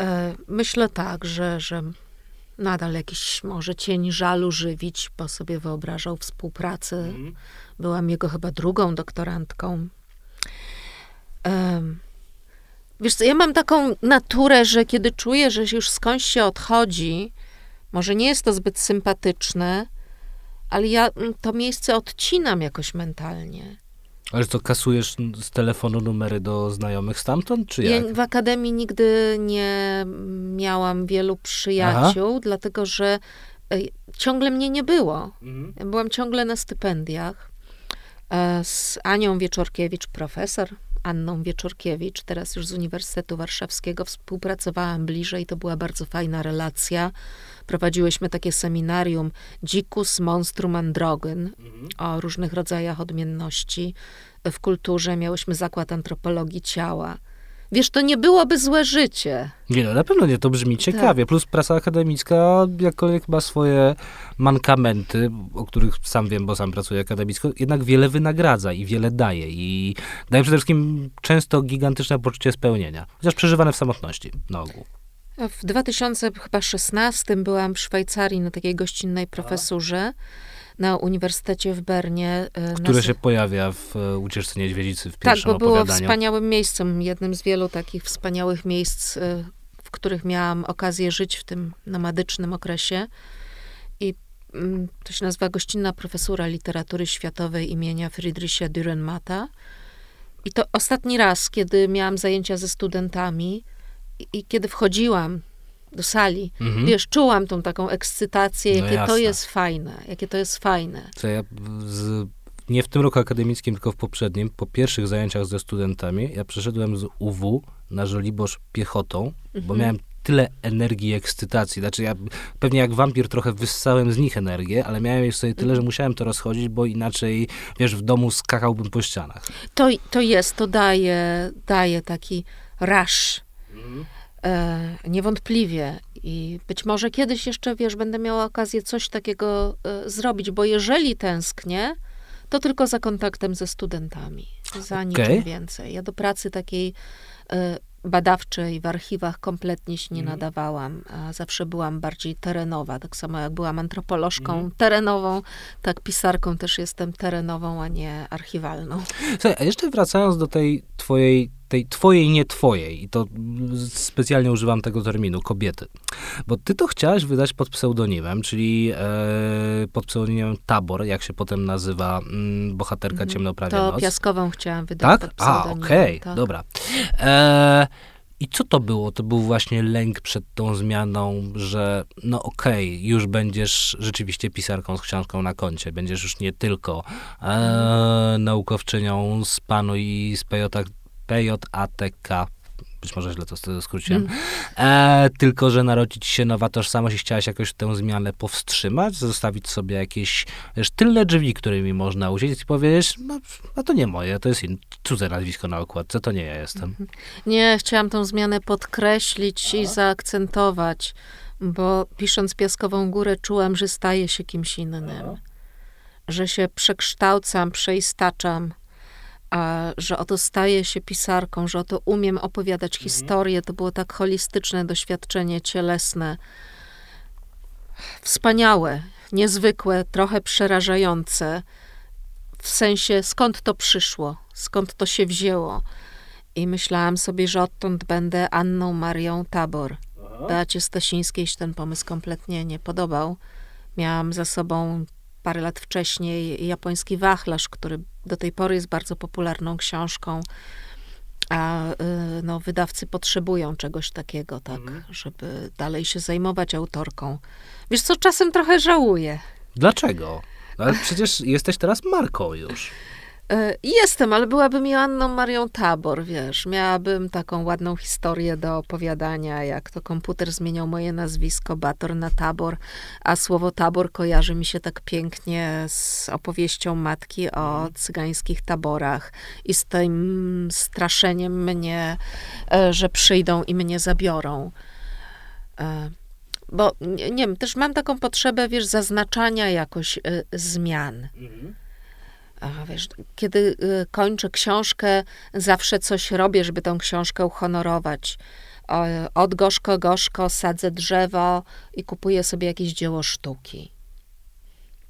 E, Myślę tak, że, że nadal jakiś może cień żalu żywić, bo sobie wyobrażał współpracę. Byłam jego chyba drugą doktorantką. Wiesz co, ja mam taką naturę, że kiedy czuję, że już skądś się odchodzi, może nie jest to zbyt sympatyczne, ale ja mm, to miejsce odcinam jakoś mentalnie. Ale to kasujesz z telefonu numery do znajomych stamtąd, czy jak? Ja w akademii nigdy nie miałam wielu przyjaciół, dlatego że e, ciągle mnie nie było. Mhm. Byłam ciągle na stypendiach. E, Z Anią Wieczorkiewicz, profesor Anną Wieczorkiewicz, teraz już z Uniwersytetu Warszawskiego, współpracowałam bliżej. To była bardzo fajna relacja. Prowadziłyśmy takie seminarium Dzicus Monstrum Androgyn o różnych rodzajach odmienności w kulturze. Miałyśmy zakład antropologii ciała. Wiesz, to nie byłoby złe życie. Nie, no na pewno nie, to brzmi Tak. ciekawie. Plus prasa akademicka, jakkolwiek ma swoje mankamenty, o których sam wiem, bo sam pracuję akademicko, jednak wiele wynagradza i wiele daje. I daje przede wszystkim często gigantyczne poczucie spełnienia. Chociaż przeżywane w samotności, na ogół. W 2016 byłam w Szwajcarii na takiej gościnnej profesurze na Uniwersytecie w Bernie. e, Które nazy- się pojawia w e, Ucieczce Niedźwiedzicy w Tak, pierwszym bo było wspaniałym miejscem, jednym z wielu takich wspaniałych miejsc, e, w których miałam okazję żyć w tym nomadycznym okresie. I mm, to się nazywa Gościnna Profesura Literatury Światowej imienia Friedricha Dürrenmatta. I to ostatni raz, kiedy miałam zajęcia ze studentami i, i kiedy wchodziłam do sali, Mhm. wiesz, czułam tą taką ekscytację, No jakie to jest fajne, jakie to jest fajne. Co ja z, nie w tym roku akademickim, tylko w poprzednim, po pierwszych zajęciach ze studentami, ja przeszedłem z UW na Żoliborz piechotą, bo Mhm. miałem tyle energii i ekscytacji. Znaczy ja pewnie jak wampir trochę wyssałem z nich energię, ale miałem już sobie tyle, że Mhm. musiałem to rozchodzić, bo inaczej, wiesz, w domu skakałbym po ścianach. To, to jest, to daje, daje taki rush. E, niewątpliwie. I być może kiedyś jeszcze, wiesz, będę miała okazję coś takiego e, zrobić, bo jeżeli tęsknię, to tylko za kontaktem ze studentami. Za niczym Okej. więcej. Ja do pracy takiej e, badawczej w archiwach kompletnie się nie nadawałam. A zawsze byłam bardziej terenowa. Tak samo jak byłam antropolożką terenową, tak pisarką też jestem terenową, a nie archiwalną. Słuchaj, a jeszcze wracając do tej twojej, tej twojej, nie twojej, i to mm, specjalnie używam tego terminu, kobiety. Bo ty to chciałaś wydać pod pseudonimem, czyli e, pod pseudonimem Tabor, jak się potem nazywa mm, bohaterka Ciemnoprawia To Noc. Piaskową chciałam wydać Tak? pod A, pseudonimem. okej, tak. dobra. E, I co to było? To był właśnie lęk przed tą zmianą, że no okej, już będziesz rzeczywiście pisarką z książką na koncie. Będziesz już nie tylko e, naukowczynią z PANU i z PJ, PJATK. Być może źle to z- skróciłem. E, tylko, że narodzi ci się nowa tożsamość i chciałaś jakoś tę zmianę powstrzymać, zostawić sobie jakieś wiesz, tylne drzwi, którymi można usiąść i powiedzieć, no, no to nie moje, to jest in, cudze nazwisko na okładce, to nie ja jestem. Nie, chciałam tą zmianę podkreślić i zaakcentować, bo pisząc Piaskową Górę czułam, że staję się kimś innym. Że się przekształcam, przeistaczam, a że oto staję się pisarką, że oto umiem opowiadać historię. To było tak holistyczne doświadczenie cielesne. Wspaniałe, niezwykłe, trochę przerażające. W sensie, skąd to przyszło, skąd to się wzięło. I myślałam sobie, że odtąd będę Anną Marią Tabor. Beacie Stasińskiej się ten pomysł kompletnie nie podobał. Miałam za sobą parę lat wcześniej japoński wachlarz, który do tej pory jest bardzo popularną książką. A y, no, wydawcy potrzebują czegoś takiego, tak, żeby dalej się zajmować autorką. Wiesz co, czasem trochę żałuję. Dlaczego? Ale przecież jesteś teraz marką już. E, Jestem, ale byłabym Joanną Marią Tabor, wiesz. Miałabym taką ładną historię do opowiadania, jak to komputer zmieniał moje nazwisko Bator na Tabor, a słowo Tabor kojarzy mi się tak pięknie z opowieścią matki o cygańskich taborach i z tym straszeniem mnie, e, że przyjdą i mnie zabiorą. E, Bo nie, nie wiem, też mam taką potrzebę, wiesz, zaznaczania jakoś e, zmian. Wiesz, kiedy y, kończę książkę, zawsze coś robię, żeby tą książkę uhonorować. Od gorzko, gorzko sadzę drzewo i kupuję sobie jakieś dzieło sztuki.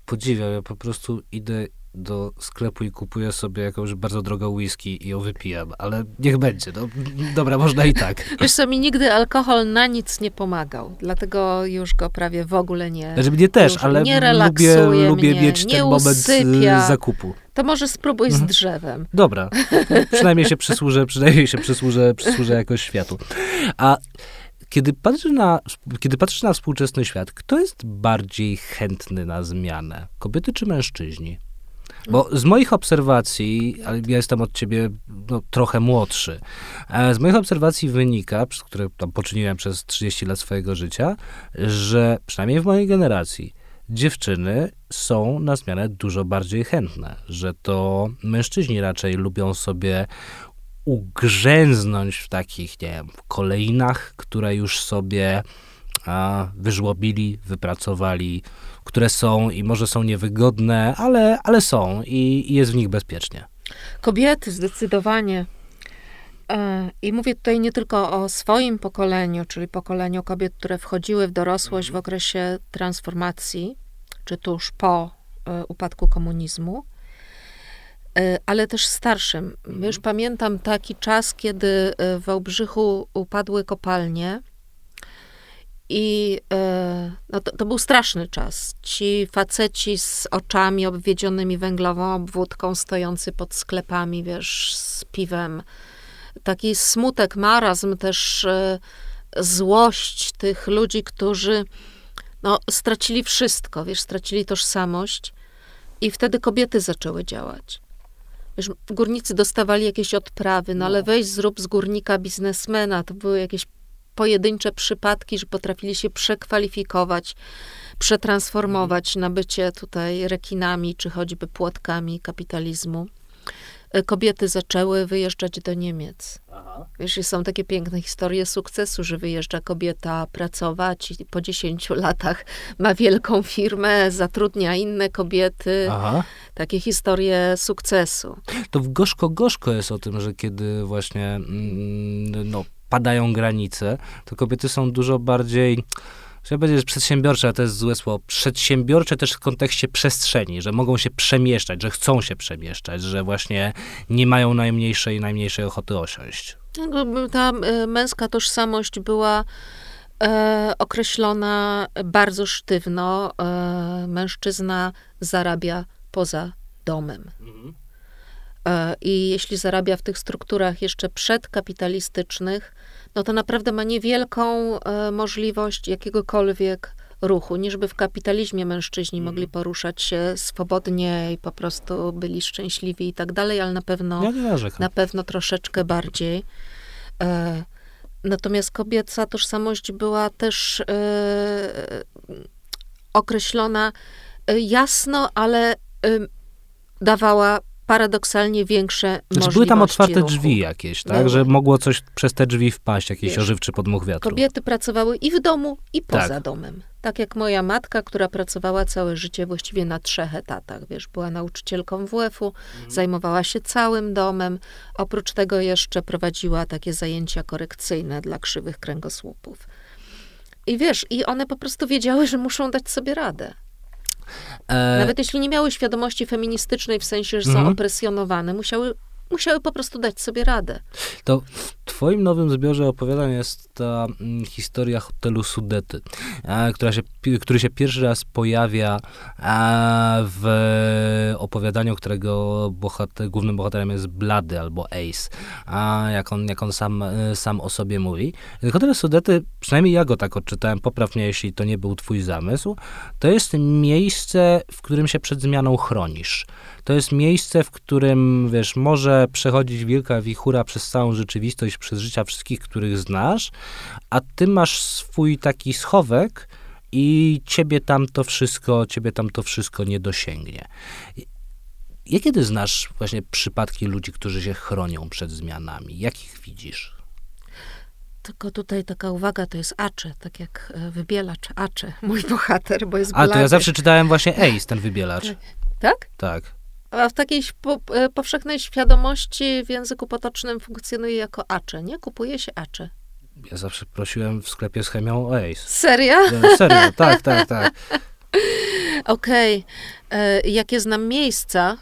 Podziwiam, ja po prostu idę do sklepu i kupuję sobie jakąś bardzo drogą whisky i ją wypijam, ale niech będzie, no, dobra, można i tak. (laughs) Wiesz co, mi nigdy alkohol na nic nie pomagał, dlatego już go prawie w ogóle nie... Znaczy mnie też, ale nie lubię, relaksuje lubię mnie, mieć ten moment usypia. z zakupu. To może spróbuj z drzewem. Dobra, przynajmniej się przysłużę, przynajmniej się przysłużę, przysłużę jakoś światu. A kiedy patrzysz, na, kiedy patrzysz na współczesny świat, kto jest bardziej chętny na zmianę? Kobiety czy mężczyźni? Bo z moich obserwacji, ale ja jestem od ciebie no, trochę młodszy, e, z moich obserwacji wynika, które tam poczyniłem przez 30 lat swojego życia, że przynajmniej w mojej generacji dziewczyny są na zmianę dużo bardziej chętne, że to mężczyźni raczej lubią sobie ugrzęznąć w takich, nie wiem, kolejnach, które już sobie a, wyżłobili, wypracowali, które są i może są niewygodne, ale, ale są i, i jest w nich bezpiecznie. Kobiety zdecydowanie. E, I mówię tutaj nie tylko o swoim pokoleniu, czyli pokoleniu kobiet, które wchodziły w dorosłość w okresie transformacji, czy tuż po e, upadku komunizmu, e, ale też starszym. Wiesz, pamiętam taki czas, kiedy w Wałbrzychu upadły kopalnie i e, no to, to był straszny czas. Ci faceci z oczami obwiedzionymi węglową obwódką, stojący pod sklepami, wiesz, z piwem. Taki smutek, marazm, też e, złość tych ludzi, którzy no, stracili wszystko, wiesz, stracili tożsamość. I wtedy kobiety zaczęły działać. Wiesz, górnicy dostawali jakieś odprawy, no ale weź zrób z górnika biznesmena. To były jakieś pojedyncze przypadki, że potrafili się przekwalifikować, przetransformować na bycie tutaj rekinami, czy choćby płotkami kapitalizmu. E, kobiety zaczęły wyjeżdżać do Niemiec. Aha. Wiesz, są takie piękne historie sukcesu, że wyjeżdża kobieta pracować i po 10 latach ma wielką firmę, zatrudnia inne kobiety. Aha. Takie historie sukcesu. To w gorzko-gorzko jest o tym, że kiedy właśnie mm, no, padają granice, to kobiety są dużo bardziej Chciałem powiedzieć, że przedsiębiorcze, to jest złe słowo. Przedsiębiorcze też w kontekście przestrzeni, że mogą się przemieszczać, że chcą się przemieszczać, że właśnie nie mają najmniejszej, najmniejszej ochoty osiąść. Ta e, męska tożsamość była e, określona bardzo sztywno. E, mężczyzna zarabia poza domem. Mhm. E, I jeśli zarabia w tych strukturach jeszcze przedkapitalistycznych, no to naprawdę ma niewielką e, możliwość jakiegokolwiek ruchu, niżby w kapitalizmie mężczyźni mhm. mogli poruszać się swobodnie i po prostu byli szczęśliwi i tak dalej, ale na pewno, ja na pewno troszeczkę bardziej. E, natomiast kobieca tożsamość była też określona jasno, ale dawała paradoksalnie większe znaczy, możliwości Były tam otwarte ruchu. drzwi jakieś, tak? Były. Że mogło coś przez te drzwi wpaść, jakiś Wiesz, ożywczy podmuch wiatru. Kobiety pracowały i w domu, i poza tak. domem. Tak jak moja matka, która pracowała całe życie właściwie na trzech etatach. Wiesz, była nauczycielką WF-u, mhm. zajmowała się całym domem. Oprócz tego jeszcze prowadziła takie zajęcia korekcyjne dla krzywych kręgosłupów. I wiesz, i one po prostu wiedziały, że muszą dać sobie radę. E... Nawet jeśli nie miały świadomości feministycznej w sensie, że są mhm. opresjonowane, musiały musiały po prostu dać sobie radę. To w twoim nowym zbiorze opowiadań jest ta mm, historia hotelu Sudety, która się, który się pierwszy raz pojawia w opowiadaniu, którego bohater, głównym bohaterem jest Blady albo Ace, jak on, jak on sam, e, sam o sobie mówi. Hotel Sudety, przynajmniej ja go tak odczytałem, popraw mnie, jeśli to nie był twój zamysł, to jest miejsce, w którym się przed zmianą chronisz. To jest miejsce, w którym, wiesz, może przechodzić wielka wichura przez całą rzeczywistość, przez życia wszystkich, których znasz, a ty masz swój taki schowek i ciebie tam to wszystko, ciebie tam to wszystko nie dosięgnie. Jakie ty znasz właśnie przypadki ludzi, którzy się chronią przed zmianami? Jakich widzisz? Tylko tutaj taka uwaga, to jest Acze, tak jak e, wybielacz Acze, mój bohater, bo jest blady. A, to ja zawsze czytałem właśnie (laughs) Ace, ten wybielacz. Tak? Tak. A w takiej po, e, powszechnej świadomości w języku potocznym funkcjonuje jako acze, nie? Kupuje się acze. Ja zawsze prosiłem w sklepie z chemią o Ace. Serio? Serio, tak, tak, tak. (laughs) Okej. Okay. E, jakie znam miejsca,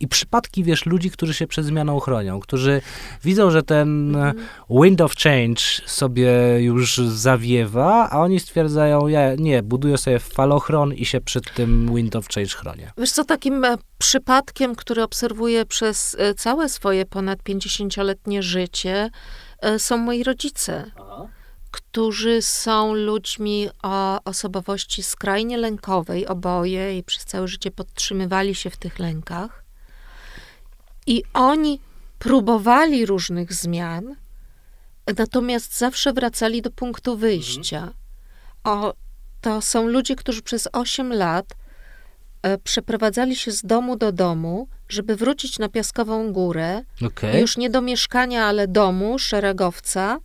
i przypadki, wiesz, ludzi, którzy się przed zmianą chronią, którzy widzą, że ten mm. wind of change sobie już zawiewa, a oni stwierdzają, ja nie, buduję sobie falochron i się przed tym wind of change chronię. Wiesz co, takim e, przypadkiem, który obserwuję przez e, całe swoje ponad 50-letnie życie, e, są moi rodzice. Aha którzy są ludźmi o osobowości skrajnie lękowej, oboje, i przez całe życie podtrzymywali się w tych lękach. I oni próbowali różnych zmian, natomiast zawsze wracali do punktu wyjścia. O, to są ludzie, którzy przez 8 lat e, przeprowadzali się z domu do domu, żeby wrócić na Piaskową Górę. Okay. Już nie do mieszkania, ale domu, szeregowca,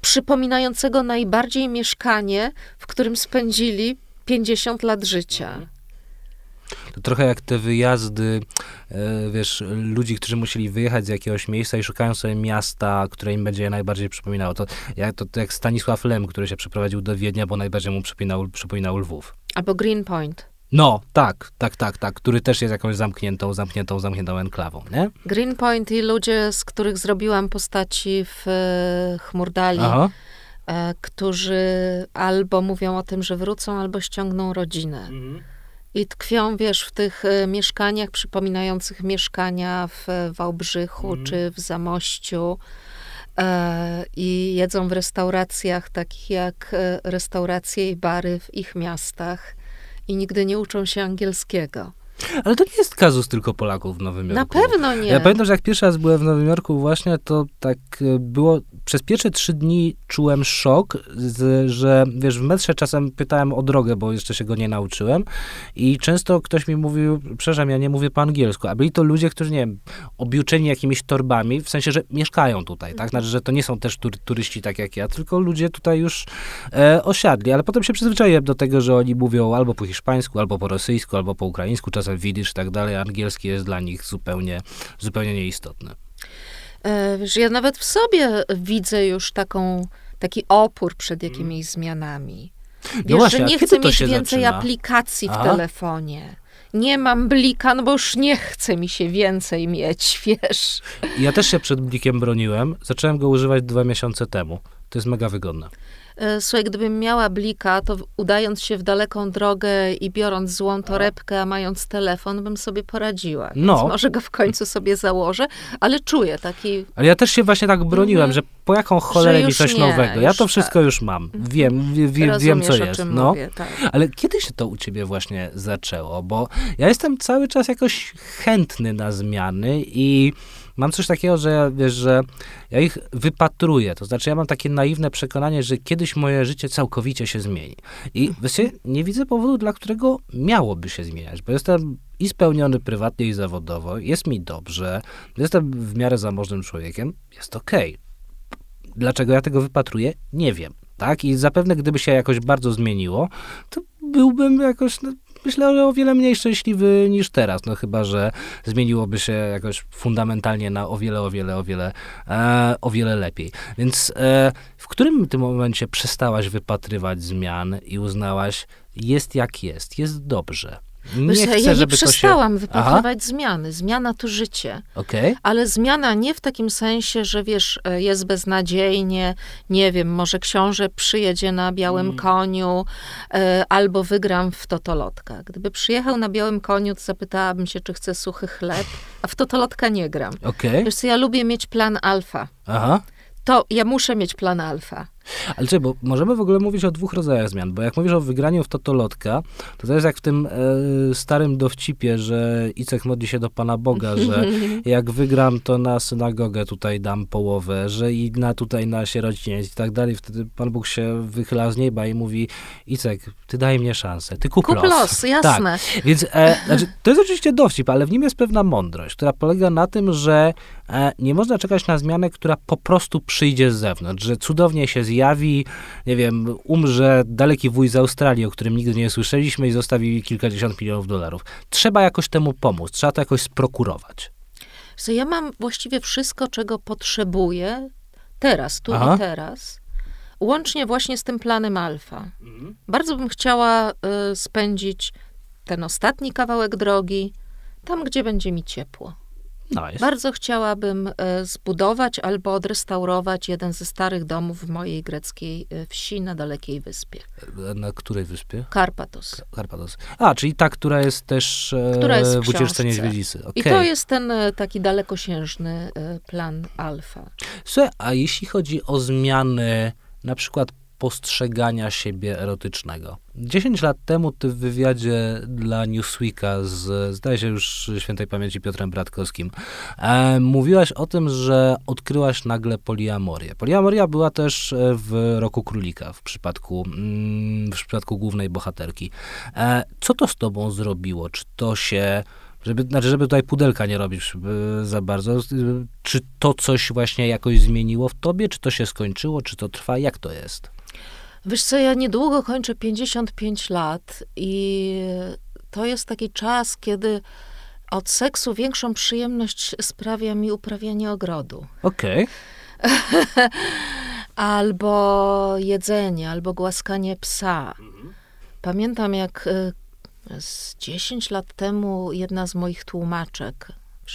przypominającego najbardziej mieszkanie, w którym spędzili 50 lat życia. To trochę jak te wyjazdy, e, wiesz, ludzi, którzy musieli wyjechać z jakiegoś miejsca i szukają sobie miasta, które im będzie najbardziej przypominało. To jak, to, to jak Stanisław Lem, który się przeprowadził do Wiednia, bo najbardziej mu przypominał, przypominał Lwów. Albo Greenpoint. No, tak, tak, tak, tak, który też jest jakąś zamkniętą, zamkniętą, zamkniętą enklawą, nie? Greenpoint i ludzie, z których zrobiłam postaci w e, Chmurdali, Aha. E, którzy albo mówią o tym, że wrócą, albo ściągną rodzinę. Mhm i tkwią, wiesz, w tych e, mieszkaniach przypominających mieszkania w Wałbrzychu mm. czy w Zamościu e, i jedzą w restauracjach takich jak e, restauracje i bary w ich miastach i nigdy nie uczą się angielskiego. Ale to nie jest kazus tylko Polaków w Nowym Jorku. Na pewno nie. Ja pamiętam, że jak pierwszy raz byłem w Nowym Jorku właśnie, to tak e, było, przez pierwsze trzy dni czułem szok, z, że wiesz, w metrze czasem pytałem o drogę, bo jeszcze się go nie nauczyłem i często ktoś mi mówił, przepraszam, ja nie mówię po angielsku, a byli to ludzie, którzy, nie wiem, obiuczeni jakimiś torbami, w sensie, że mieszkają tutaj, tak? Znaczy, że to nie są też tur turyści tak jak ja, tylko ludzie tutaj już e, osiadli, ale potem się przyzwyczaiłem do tego, że oni mówią albo po hiszpańsku, albo po rosyjsku, albo po ukraińsku, czasem widzisz i tak dalej, angielski jest dla nich zupełnie, zupełnie nieistotny. E, wiesz, ja nawet w sobie widzę już taką, taki opór przed jakimiś zmianami. Wiesz, No właśnie, że nie chcę mieć więcej zaczyna? aplikacji w Aha. telefonie. Nie mam blika, no bo już nie chce mi się więcej mieć, (laughs) wiesz. Ja też się przed blikiem broniłem, zacząłem go używać dwa miesiące temu. To jest mega wygodne. E, Słuchaj, gdybym miała blika, to udając się w daleką drogę i biorąc złą torebkę, a mając telefon, bym sobie poradziła. No. może go w końcu sobie założę, ale czuję taki... Ale ja też się właśnie tak broniłem, że po jaką cholerę mi Mhm. coś nie, nowego. Ja to wszystko tak. już mam. Wiem, wie, wie, wiem co jest. czym No. mówię, tak. Ale kiedy się to u ciebie właśnie zaczęło? Bo ja jestem cały czas jakoś chętny na zmiany i mam coś takiego, że ja, wiesz, że ja ich wypatruję. To znaczy ja mam takie naiwne przekonanie, że kiedyś moje życie całkowicie się zmieni. I właściwie nie widzę powodu, dla którego miałoby się zmieniać, bo jestem i spełniony prywatnie i zawodowo, jest mi dobrze, jestem w miarę zamożnym człowiekiem, jest okej. Dlaczego ja tego wypatruję? Nie wiem. Tak? I zapewne gdyby się jakoś bardzo zmieniło, to byłbym jakoś, no, myślę, o wiele mniej szczęśliwy niż teraz. No chyba, że zmieniłoby się jakoś fundamentalnie na o wiele, o wiele, o wiele, e, o wiele lepiej. Więc e, w którym tym momencie przestałaś wypatrywać zmian i uznałaś, jest jak jest, jest dobrze. Nie chcę, ja nie żeby to się... przestałam wypatrywać zmiany. Zmiana to życie. Okej. Ale zmiana nie w takim sensie, że wiesz, e, jest beznadziejnie, nie wiem, może książę przyjedzie na białym Mm. koniu, e, albo wygram w totolotka. Gdyby przyjechał na białym koniu, to zapytałabym się, czy chce suchy chleb, a w totolotka nie gram. Okej. Wiesz co, ja lubię mieć plan alfa. Aha. To ja muszę mieć plan alfa. Ale czy, bo możemy w ogóle mówić o dwóch rodzajach zmian, bo jak mówisz o wygraniu w totolotka, to to jest jak w tym e, starym dowcipie, że Icek modli się do Pana Boga, (laughs) że jak wygram, to na synagogę tutaj dam połowę, że i na tutaj na sierociniec i tak dalej. Wtedy Pan Bóg się wychyla z nieba i mówi, Icek, ty daj mnie szansę, ty kup, Kup los. los, jasne. Tak. Więc e, znaczy, to jest oczywiście dowcip, ale w nim jest pewna mądrość, która polega na tym, że e, nie można czekać na zmianę, która po prostu przyjdzie z zewnątrz, że cudownie się zjawi, nie wiem, umrze daleki wuj z Australii, o którym nigdy nie słyszeliśmy i zostawi kilkadziesiąt milionów dolarów. Trzeba jakoś temu pomóc, trzeba to jakoś sprokurować. So ja mam właściwie wszystko, czego potrzebuję teraz, tu Aha. i teraz, łącznie właśnie z tym planem alfa. Bardzo bym chciała y, spędzić ten ostatni kawałek drogi tam, gdzie będzie mi ciepło. Nice. Bardzo chciałabym e, zbudować albo odrestaurować jeden ze starych domów w mojej greckiej e, wsi na dalekiej wyspie. Na której wyspie? Karpatos. Karpatos. A, czyli ta, która jest też e, Która jest w w ucieczce niedźwiedzicy. I Okej. to jest ten e, taki dalekosiężny e, plan alfa. Słuchaj, a jeśli chodzi o zmiany na przykład postrzegania siebie erotycznego. 10 lat temu ty w wywiadzie dla Newsweeka z, zdaje się już świętej pamięci Piotrem Bratkowskim, e, mówiłaś o tym, że odkryłaś nagle poliamorię. Poliamoria była też e, w Roku Królika w przypadku, mm, w przypadku głównej bohaterki. E, co to z tobą zrobiło? Czy to się żeby, znaczy, żeby tutaj pudelka nie robić y, za bardzo. y, Czy to coś właśnie jakoś zmieniło w tobie? Czy to się skończyło? Czy to trwa? Jak to jest? Wiesz co, ja niedługo kończę 55 lat i to jest taki czas, kiedy od seksu większą przyjemność sprawia mi uprawianie ogrodu. Okej. (laughs) Albo jedzenie, albo głaskanie psa. Pamiętam, jak y, z 10 lat temu jedna z moich tłumaczek,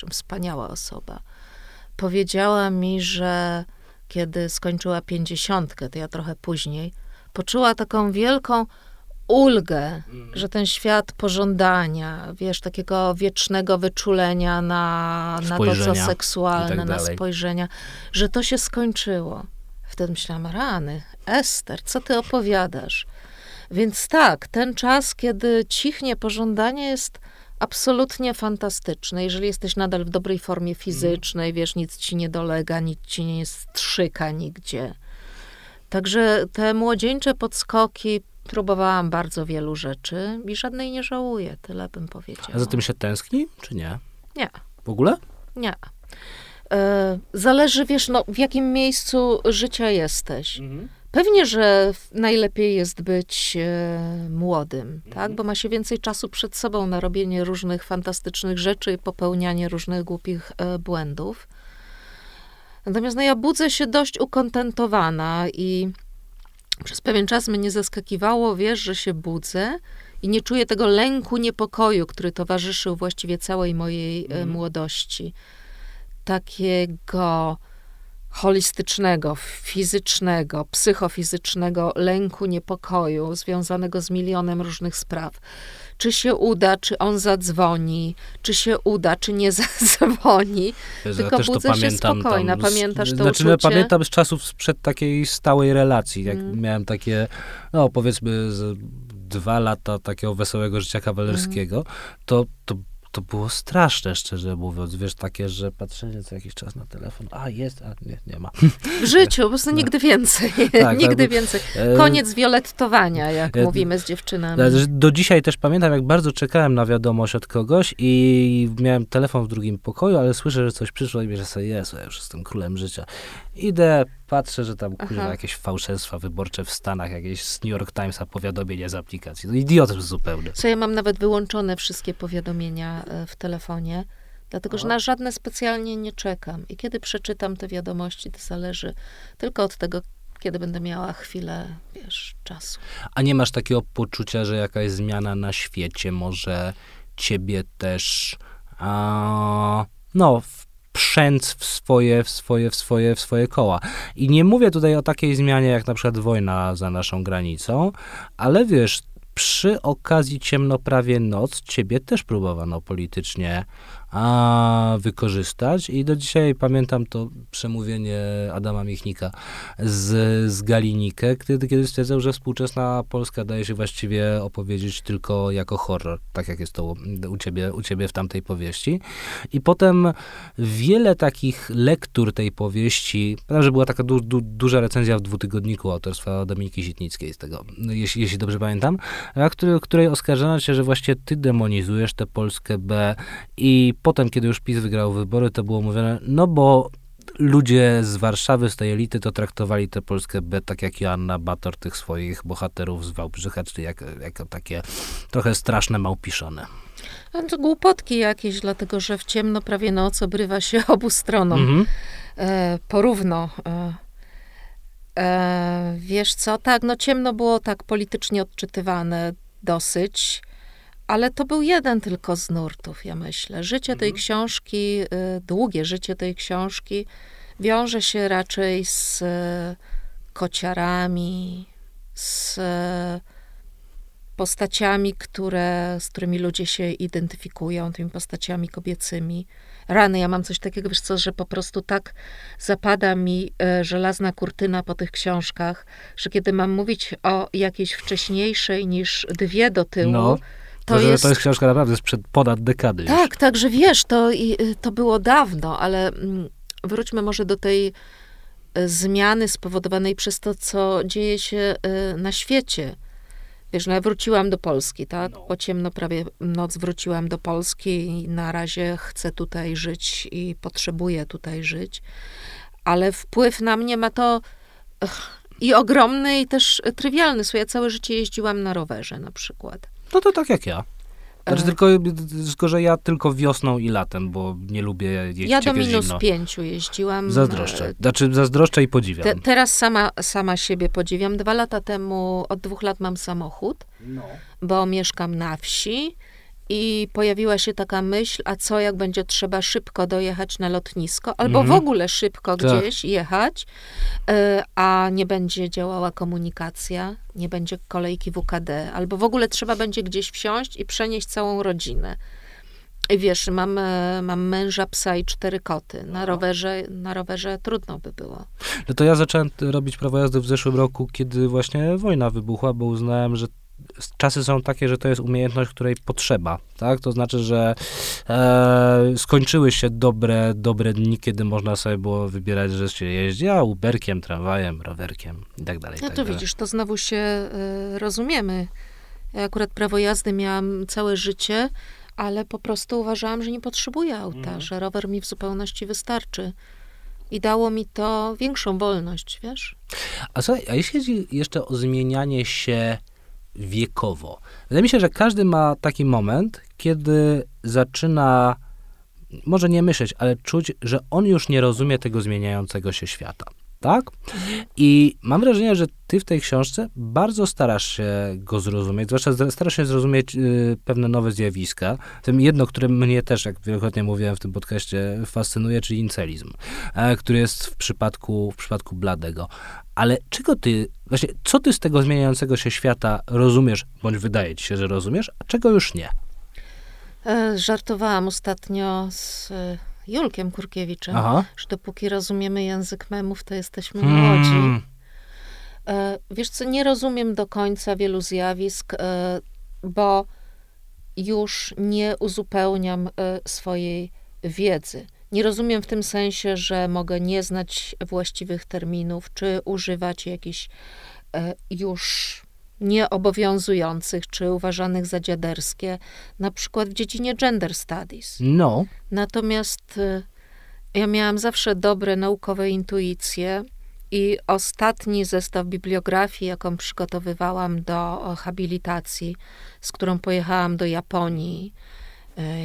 wspaniała osoba, powiedziała mi, że kiedy skończyła pięćdziesiątkę, to ja trochę później, poczuła taką wielką ulgę, że ten świat pożądania, wiesz, takiego wiecznego wyczulenia na, na to, co i seksualne, tak na spojrzenia, że to się skończyło. Wtedy myślałam, rany, Ester, co ty opowiadasz? Więc tak, ten czas, kiedy cichnie pożądanie jest absolutnie fantastyczne. Jeżeli jesteś nadal w dobrej formie fizycznej, wiesz, nic ci nie dolega, nic ci nie strzyka nigdzie. Także te młodzieńcze podskoki próbowałam bardzo wielu rzeczy i żadnej nie żałuję, tyle bym powiedziała. A za tym się tęskni, czy nie? Nie. W ogóle? Nie. E, zależy, wiesz, no, w jakim miejscu życia jesteś. Pewnie, że najlepiej jest być e, młodym, tak? Bo ma się więcej czasu przed sobą na robienie różnych fantastycznych rzeczy i popełnianie różnych głupich e, błędów. Natomiast no, ja budzę się dość ukontentowana i przez pewien czas mnie zaskakiwało, wiesz, że się budzę i nie czuję tego lęku, niepokoju, który towarzyszył właściwie całej mojej e, młodości. Takiego holistycznego, fizycznego, psychofizycznego lęku, niepokoju związanego z milionem różnych spraw. Czy się uda, czy on zadzwoni, czy się uda, czy nie (laughs) zadzwoni. Ja Tylko to budzę się spokojna. tam Pamiętasz to Znaczy, no, uczucie? pamiętam z czasów sprzed takiej stałej relacji, jak Mm. miałem takie, no powiedzmy z dwa lata takiego wesołego życia kawalerskiego, Mm. to, to, to było straszne, szczerze mówiąc. Wiesz, takie, że patrzenie co jakiś czas na telefon, a jest, a nie, nie ma. W życiu, po prostu nigdy więcej. (laughs) tak, nigdy tak. więcej. E, Koniec wiolettowania, jak e, mówimy z dziewczynami. Ale Do dzisiaj też pamiętam, jak bardzo czekałem na wiadomość od kogoś i miałem telefon w drugim pokoju, ale słyszę, że coś przyszło i myślę sobie, Jezu, ja już jestem królem życia. Idę, patrzę, że tam kurwa, Aha. jakieś fałszerstwa wyborcze w Stanach, jakieś z New York Timesa powiadomienie z aplikacji. No idiotyzm zupełny. Co ja mam nawet wyłączone wszystkie powiadomienia e, w telefonie, dlatego że na żadne specjalnie nie czekam. I kiedy przeczytam te wiadomości, to zależy tylko od tego, kiedy będę miała chwilę, wiesz, czasu. A nie masz takiego poczucia, że jakaś zmiana na świecie może ciebie też a, no, wprzęc w swoje, w swoje, w swoje, w swoje koła. I nie mówię tutaj o takiej zmianie, jak na przykład wojna za naszą granicą, ale wiesz, przy okazji ciemno prawie noc ciebie też próbowano politycznie a, wykorzystać i do dzisiaj pamiętam to przemówienie Adama Michnika z, z Galinikę, kiedy, kiedy stwierdzał, że współczesna Polska daje się właściwie opowiedzieć tylko jako horror, tak jak jest to u ciebie, u ciebie w tamtej powieści. I potem wiele takich lektur tej powieści, pamiętam, że była taka du, du, duża recenzja w dwutygodniku autorstwa Dominiki Sitnickiej z tego, jeśli, jeśli dobrze pamiętam, a który, której oskarżano cię, że właśnie ty demonizujesz tę Polskę B i potem, kiedy już PiS wygrał wybory, to było mówione, no bo ludzie z Warszawy, z tej elity, to traktowali tę Polskę B tak jak Joanna Bator tych swoich bohaterów z Wałbrzycha, czyli jako, jako takie trochę straszne małpiszone. No to głupotki jakieś, dlatego że w ciemno prawie noc obrywa się (laughs) obu stronom Mhm. e, porówno. E, e, wiesz co, tak, no ciemno było tak politycznie odczytywane dosyć, ale to był jeden tylko z nurtów, ja myślę. Życie tej książki, e, długie życie tej książki wiąże się raczej z e, kociarami, z e, postaciami, które, z którymi ludzie się identyfikują, tymi postaciami kobiecymi. Rany, ja mam coś takiego, wiesz co, że po prostu tak zapada mi e, żelazna kurtyna po tych książkach, że kiedy mam mówić o jakiejś wcześniejszej niż dwie do tyłu, No, to, jest... to jest książka naprawdę sprzed ponad dekady już. Tak, tak, że wiesz, to, i, y, to było dawno, ale mm, wróćmy może do tej y, zmiany spowodowanej przez to, co dzieje się y, na świecie. Wiesz, no ja wróciłam do Polski, tak? Po ciemno prawie noc wróciłam do Polski i na razie chcę tutaj żyć i potrzebuję tutaj żyć. Ale wpływ na mnie ma to i ogromny, i też trywialny. Słuchaj, ja całe życie jeździłam na rowerze na przykład. No to tak jak ja. Znaczy E. tylko, tylko, że ja tylko wiosną i latem, bo nie lubię jeździć Ja do minus zimno. pięciu jeździłam. Zazdroszczę. e, Znaczy zazdroszczę i podziwiam. Te, teraz sama, sama siebie podziwiam. Dwa lata temu, od dwóch lat mam samochód, bo mieszkam na wsi i pojawiła się taka myśl, a co jak będzie trzeba szybko dojechać na lotnisko, albo Mhm. w ogóle szybko Tak. gdzieś jechać, e, a nie będzie działała komunikacja, nie będzie kolejki WKD, albo w ogóle trzeba będzie gdzieś wsiąść i przenieść całą rodzinę. I wiesz, mam, e, mam męża, psa i cztery koty. Na rowerze, na rowerze trudno by było. No to ja zacząłem robić prawo jazdy w zeszłym roku, kiedy właśnie wojna wybuchła, bo uznałem, że czasy są takie, że to jest umiejętność, której potrzeba, tak? To znaczy, że e, skończyły się dobre, dobre dni, kiedy można sobie było wybierać, że się jeździ, a Uberkiem, tramwajem, rowerkiem i tak dalej. No tak to widzisz, to znowu się y, rozumiemy. Ja akurat prawo jazdy miałam całe życie, ale po prostu uważałam, że nie potrzebuję auta, Mhm. że rower mi w zupełności wystarczy. I dało mi to większą wolność, wiesz? A słuchaj, a jeśli chodzi jeszcze o zmienianie się wiekowo, wydaje mi się, że każdy ma taki moment, kiedy zaczyna może nie myśleć, ale czuć, że on już nie rozumie tego zmieniającego się świata. Tak? I mam wrażenie, że ty w tej książce bardzo starasz się go zrozumieć, zwłaszcza starasz się zrozumieć y, pewne nowe zjawiska. W tym jedno, które mnie też, jak wielokrotnie mówiłem w tym podcaście, fascynuje, czyli incelizm, e, który jest w przypadku, w przypadku Bladego. Ale czego ty, właśnie, co ty z tego zmieniającego się świata rozumiesz, bądź wydaje ci się, że rozumiesz, a czego już nie? E, żartowałam ostatnio z e, Julkiem Kurkiewiczem, Aha. że dopóki rozumiemy język memów, to jesteśmy młodzi. Hmm. E, Wiesz co, nie rozumiem do końca wielu zjawisk, e, bo już nie uzupełniam swojej wiedzy. Nie rozumiem w tym sensie, że mogę nie znać właściwych terminów, czy używać jakichś e, już nieobowiązujących, czy uważanych za dziaderskie, na przykład w dziedzinie gender studies. No, Natomiast y, ja miałam zawsze dobre naukowe intuicje i ostatni zestaw bibliografii, jaką przygotowywałam do habilitacji, z którą pojechałam do Japonii,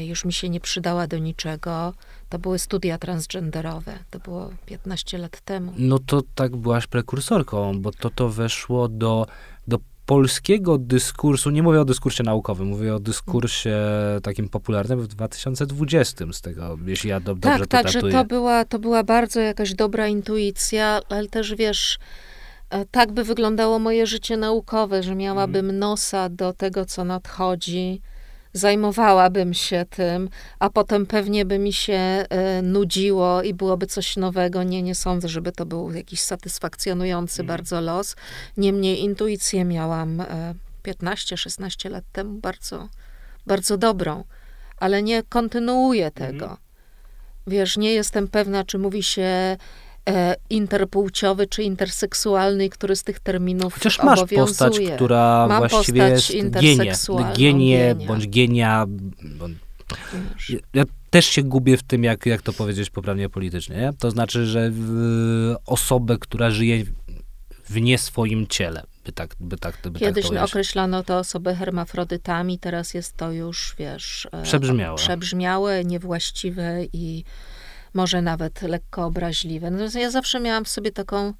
już mi się nie przydała do niczego, to były studia transgenderowe. To było 15 lat temu. No to tak byłaś prekursorką, bo to to weszło do, do polskiego dyskursu, nie mówię o dyskursie naukowym, mówię o dyskursie takim popularnym w 2020 z tego, jeśli ja do, dobrze tak, to tak, to była, to była bardzo jakaś dobra intuicja, ale też wiesz, e, tak by wyglądało moje życie naukowe, że miałabym Mhm. nosa do tego, co nadchodzi, zajmowałabym się tym, a potem pewnie by mi się e, nudziło i byłoby coś nowego. Nie, nie sądzę, żeby to był jakiś satysfakcjonujący Mhm. bardzo los. Niemniej intuicję miałam e, 15-16 lat temu bardzo, bardzo dobrą, ale nie kontynuuję tego. Wiesz, nie jestem pewna, czy mówi się e, interpłciowy, czy interseksualny, który z tych terminów Chociaż masz obowiązuje. postać, która Mam właściwie postać jest genie, genie bądź genia. Ja też się gubię w tym, jak, jak to powiedzieć poprawnie politycznie. Nie? To znaczy, że osobę, która żyje w nie swoim ciele, by tak, by tak, by Kiedyś tak to określano to osoby hermafrodytami, teraz jest to już, wiesz, e, Przebrzmiałe. przebrzmiałe, niewłaściwe i może nawet lekko obraźliwe. No, ja zawsze miałam w sobie taką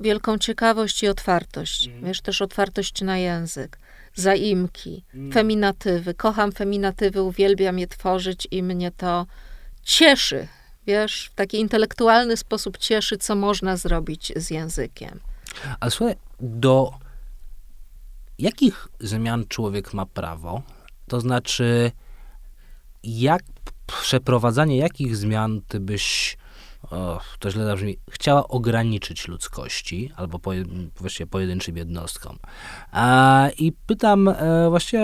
wielką ciekawość i otwartość. Mhm. Wiesz, też otwartość na język, zaimki, Mhm. feminatywy. Kocham feminatywy, uwielbiam je tworzyć i mnie to cieszy. Wiesz, w taki intelektualny sposób cieszy, co można zrobić z językiem. A słuchaj, do jakich zmian człowiek ma prawo? To znaczy, jak przeprowadzanie jakich zmian ty byś, o, to źle zabrzmi, chciała ograniczyć ludzkości, albo poje, właściwie pojedynczym jednostkom? A, I pytam e, właściwie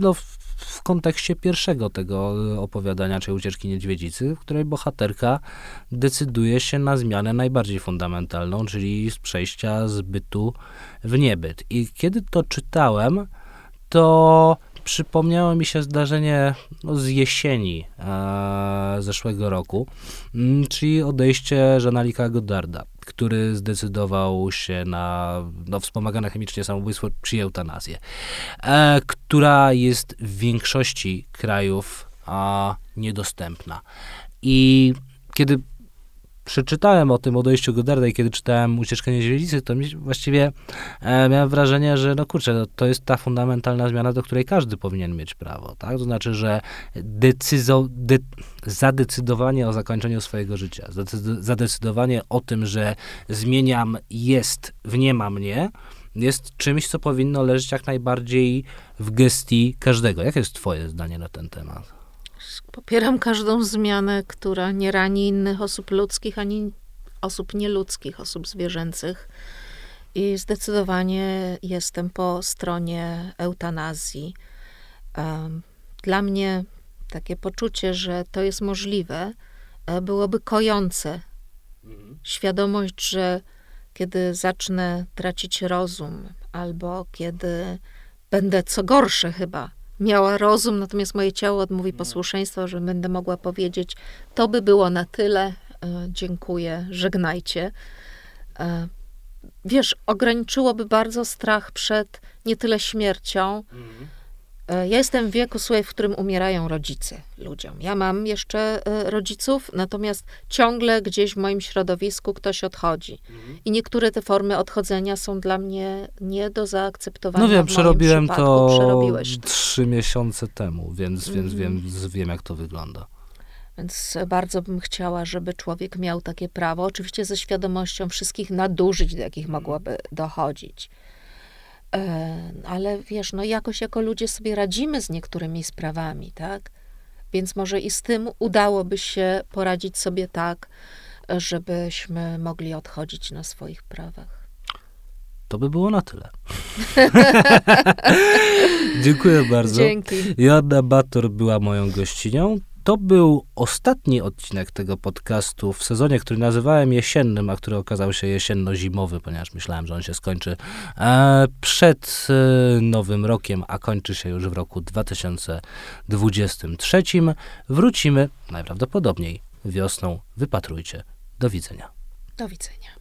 no, w, w kontekście pierwszego tego opowiadania, czyli ucieczki niedźwiedzicy, w której bohaterka decyduje się na zmianę najbardziej fundamentalną, czyli z przejścia z bytu w niebyt. I kiedy to czytałem, to przypomniało mi się zdarzenie no, z jesieni e, zeszłego roku, mm, czyli odejście Żanalika Godarda, który zdecydował się na no, wspomagane chemicznie samobójstwo przy eutanazję, e, która jest w większości krajów a, niedostępna. I kiedy przeczytałem o tym odejściu Godarda i kiedy czytałem Ucieczkę Niedźwiedzicy, to mi właściwie e, miałem wrażenie, że no kurczę, no, to jest ta fundamentalna zmiana, do której każdy powinien mieć prawo, tak? To znaczy, że decyzo, de, zadecydowanie o zakończeniu swojego życia, zadecy- zadecydowanie o tym, że zmieniam jest w nie ma mnie, jest czymś, co powinno leżeć jak najbardziej w gestii każdego. Jakie jest twoje zdanie na ten temat? Popieram każdą zmianę, która nie rani innych osób ludzkich, ani osób nieludzkich, osób zwierzęcych. I zdecydowanie jestem po stronie eutanazji. Dla mnie takie poczucie, że to jest możliwe, e, byłoby kojące. Mhm. Świadomość, że kiedy zacznę tracić rozum, albo kiedy będę, co gorsze chyba, miała rozum, natomiast moje ciało odmówi posłuszeństwa, że będę mogła powiedzieć, to by było na tyle, e, dziękuję, żegnajcie. E, wiesz, ograniczyłoby bardzo strach przed nie tyle śmiercią, mhm ja jestem w wieku, słuchaj, w którym umierają rodzice ludziom. Ja mam jeszcze e, rodziców, natomiast ciągle gdzieś w moim środowisku ktoś odchodzi. Mhm. I niektóre te formy odchodzenia są dla mnie nie do zaakceptowania. No wiem, przerobiłem to trzy miesiące temu, więc, mhm. więc wiem, wiem, jak to wygląda. Więc bardzo bym chciała, żeby człowiek miał takie prawo, oczywiście ze świadomością wszystkich nadużyć, do jakich mogłoby dochodzić. E, ale wiesz, no jakoś jako ludzie sobie radzimy z niektórymi sprawami, tak? Więc może i z tym udałoby się poradzić sobie tak, żebyśmy mogli odchodzić na swoich prawach. To by było na tyle. (laughs) (laughs) Dziękuję bardzo. Dzięki. Joanna Bator była moją gościnią. To był ostatni odcinek tego podcastu w sezonie, który nazywałem jesiennym, a który okazał się jesienno-zimowy, ponieważ myślałem, że on się skończy e, przed e, nowym rokiem, a kończy się już w roku 2023. Wrócimy najprawdopodobniej wiosną. Wypatrujcie. Do widzenia. Do widzenia.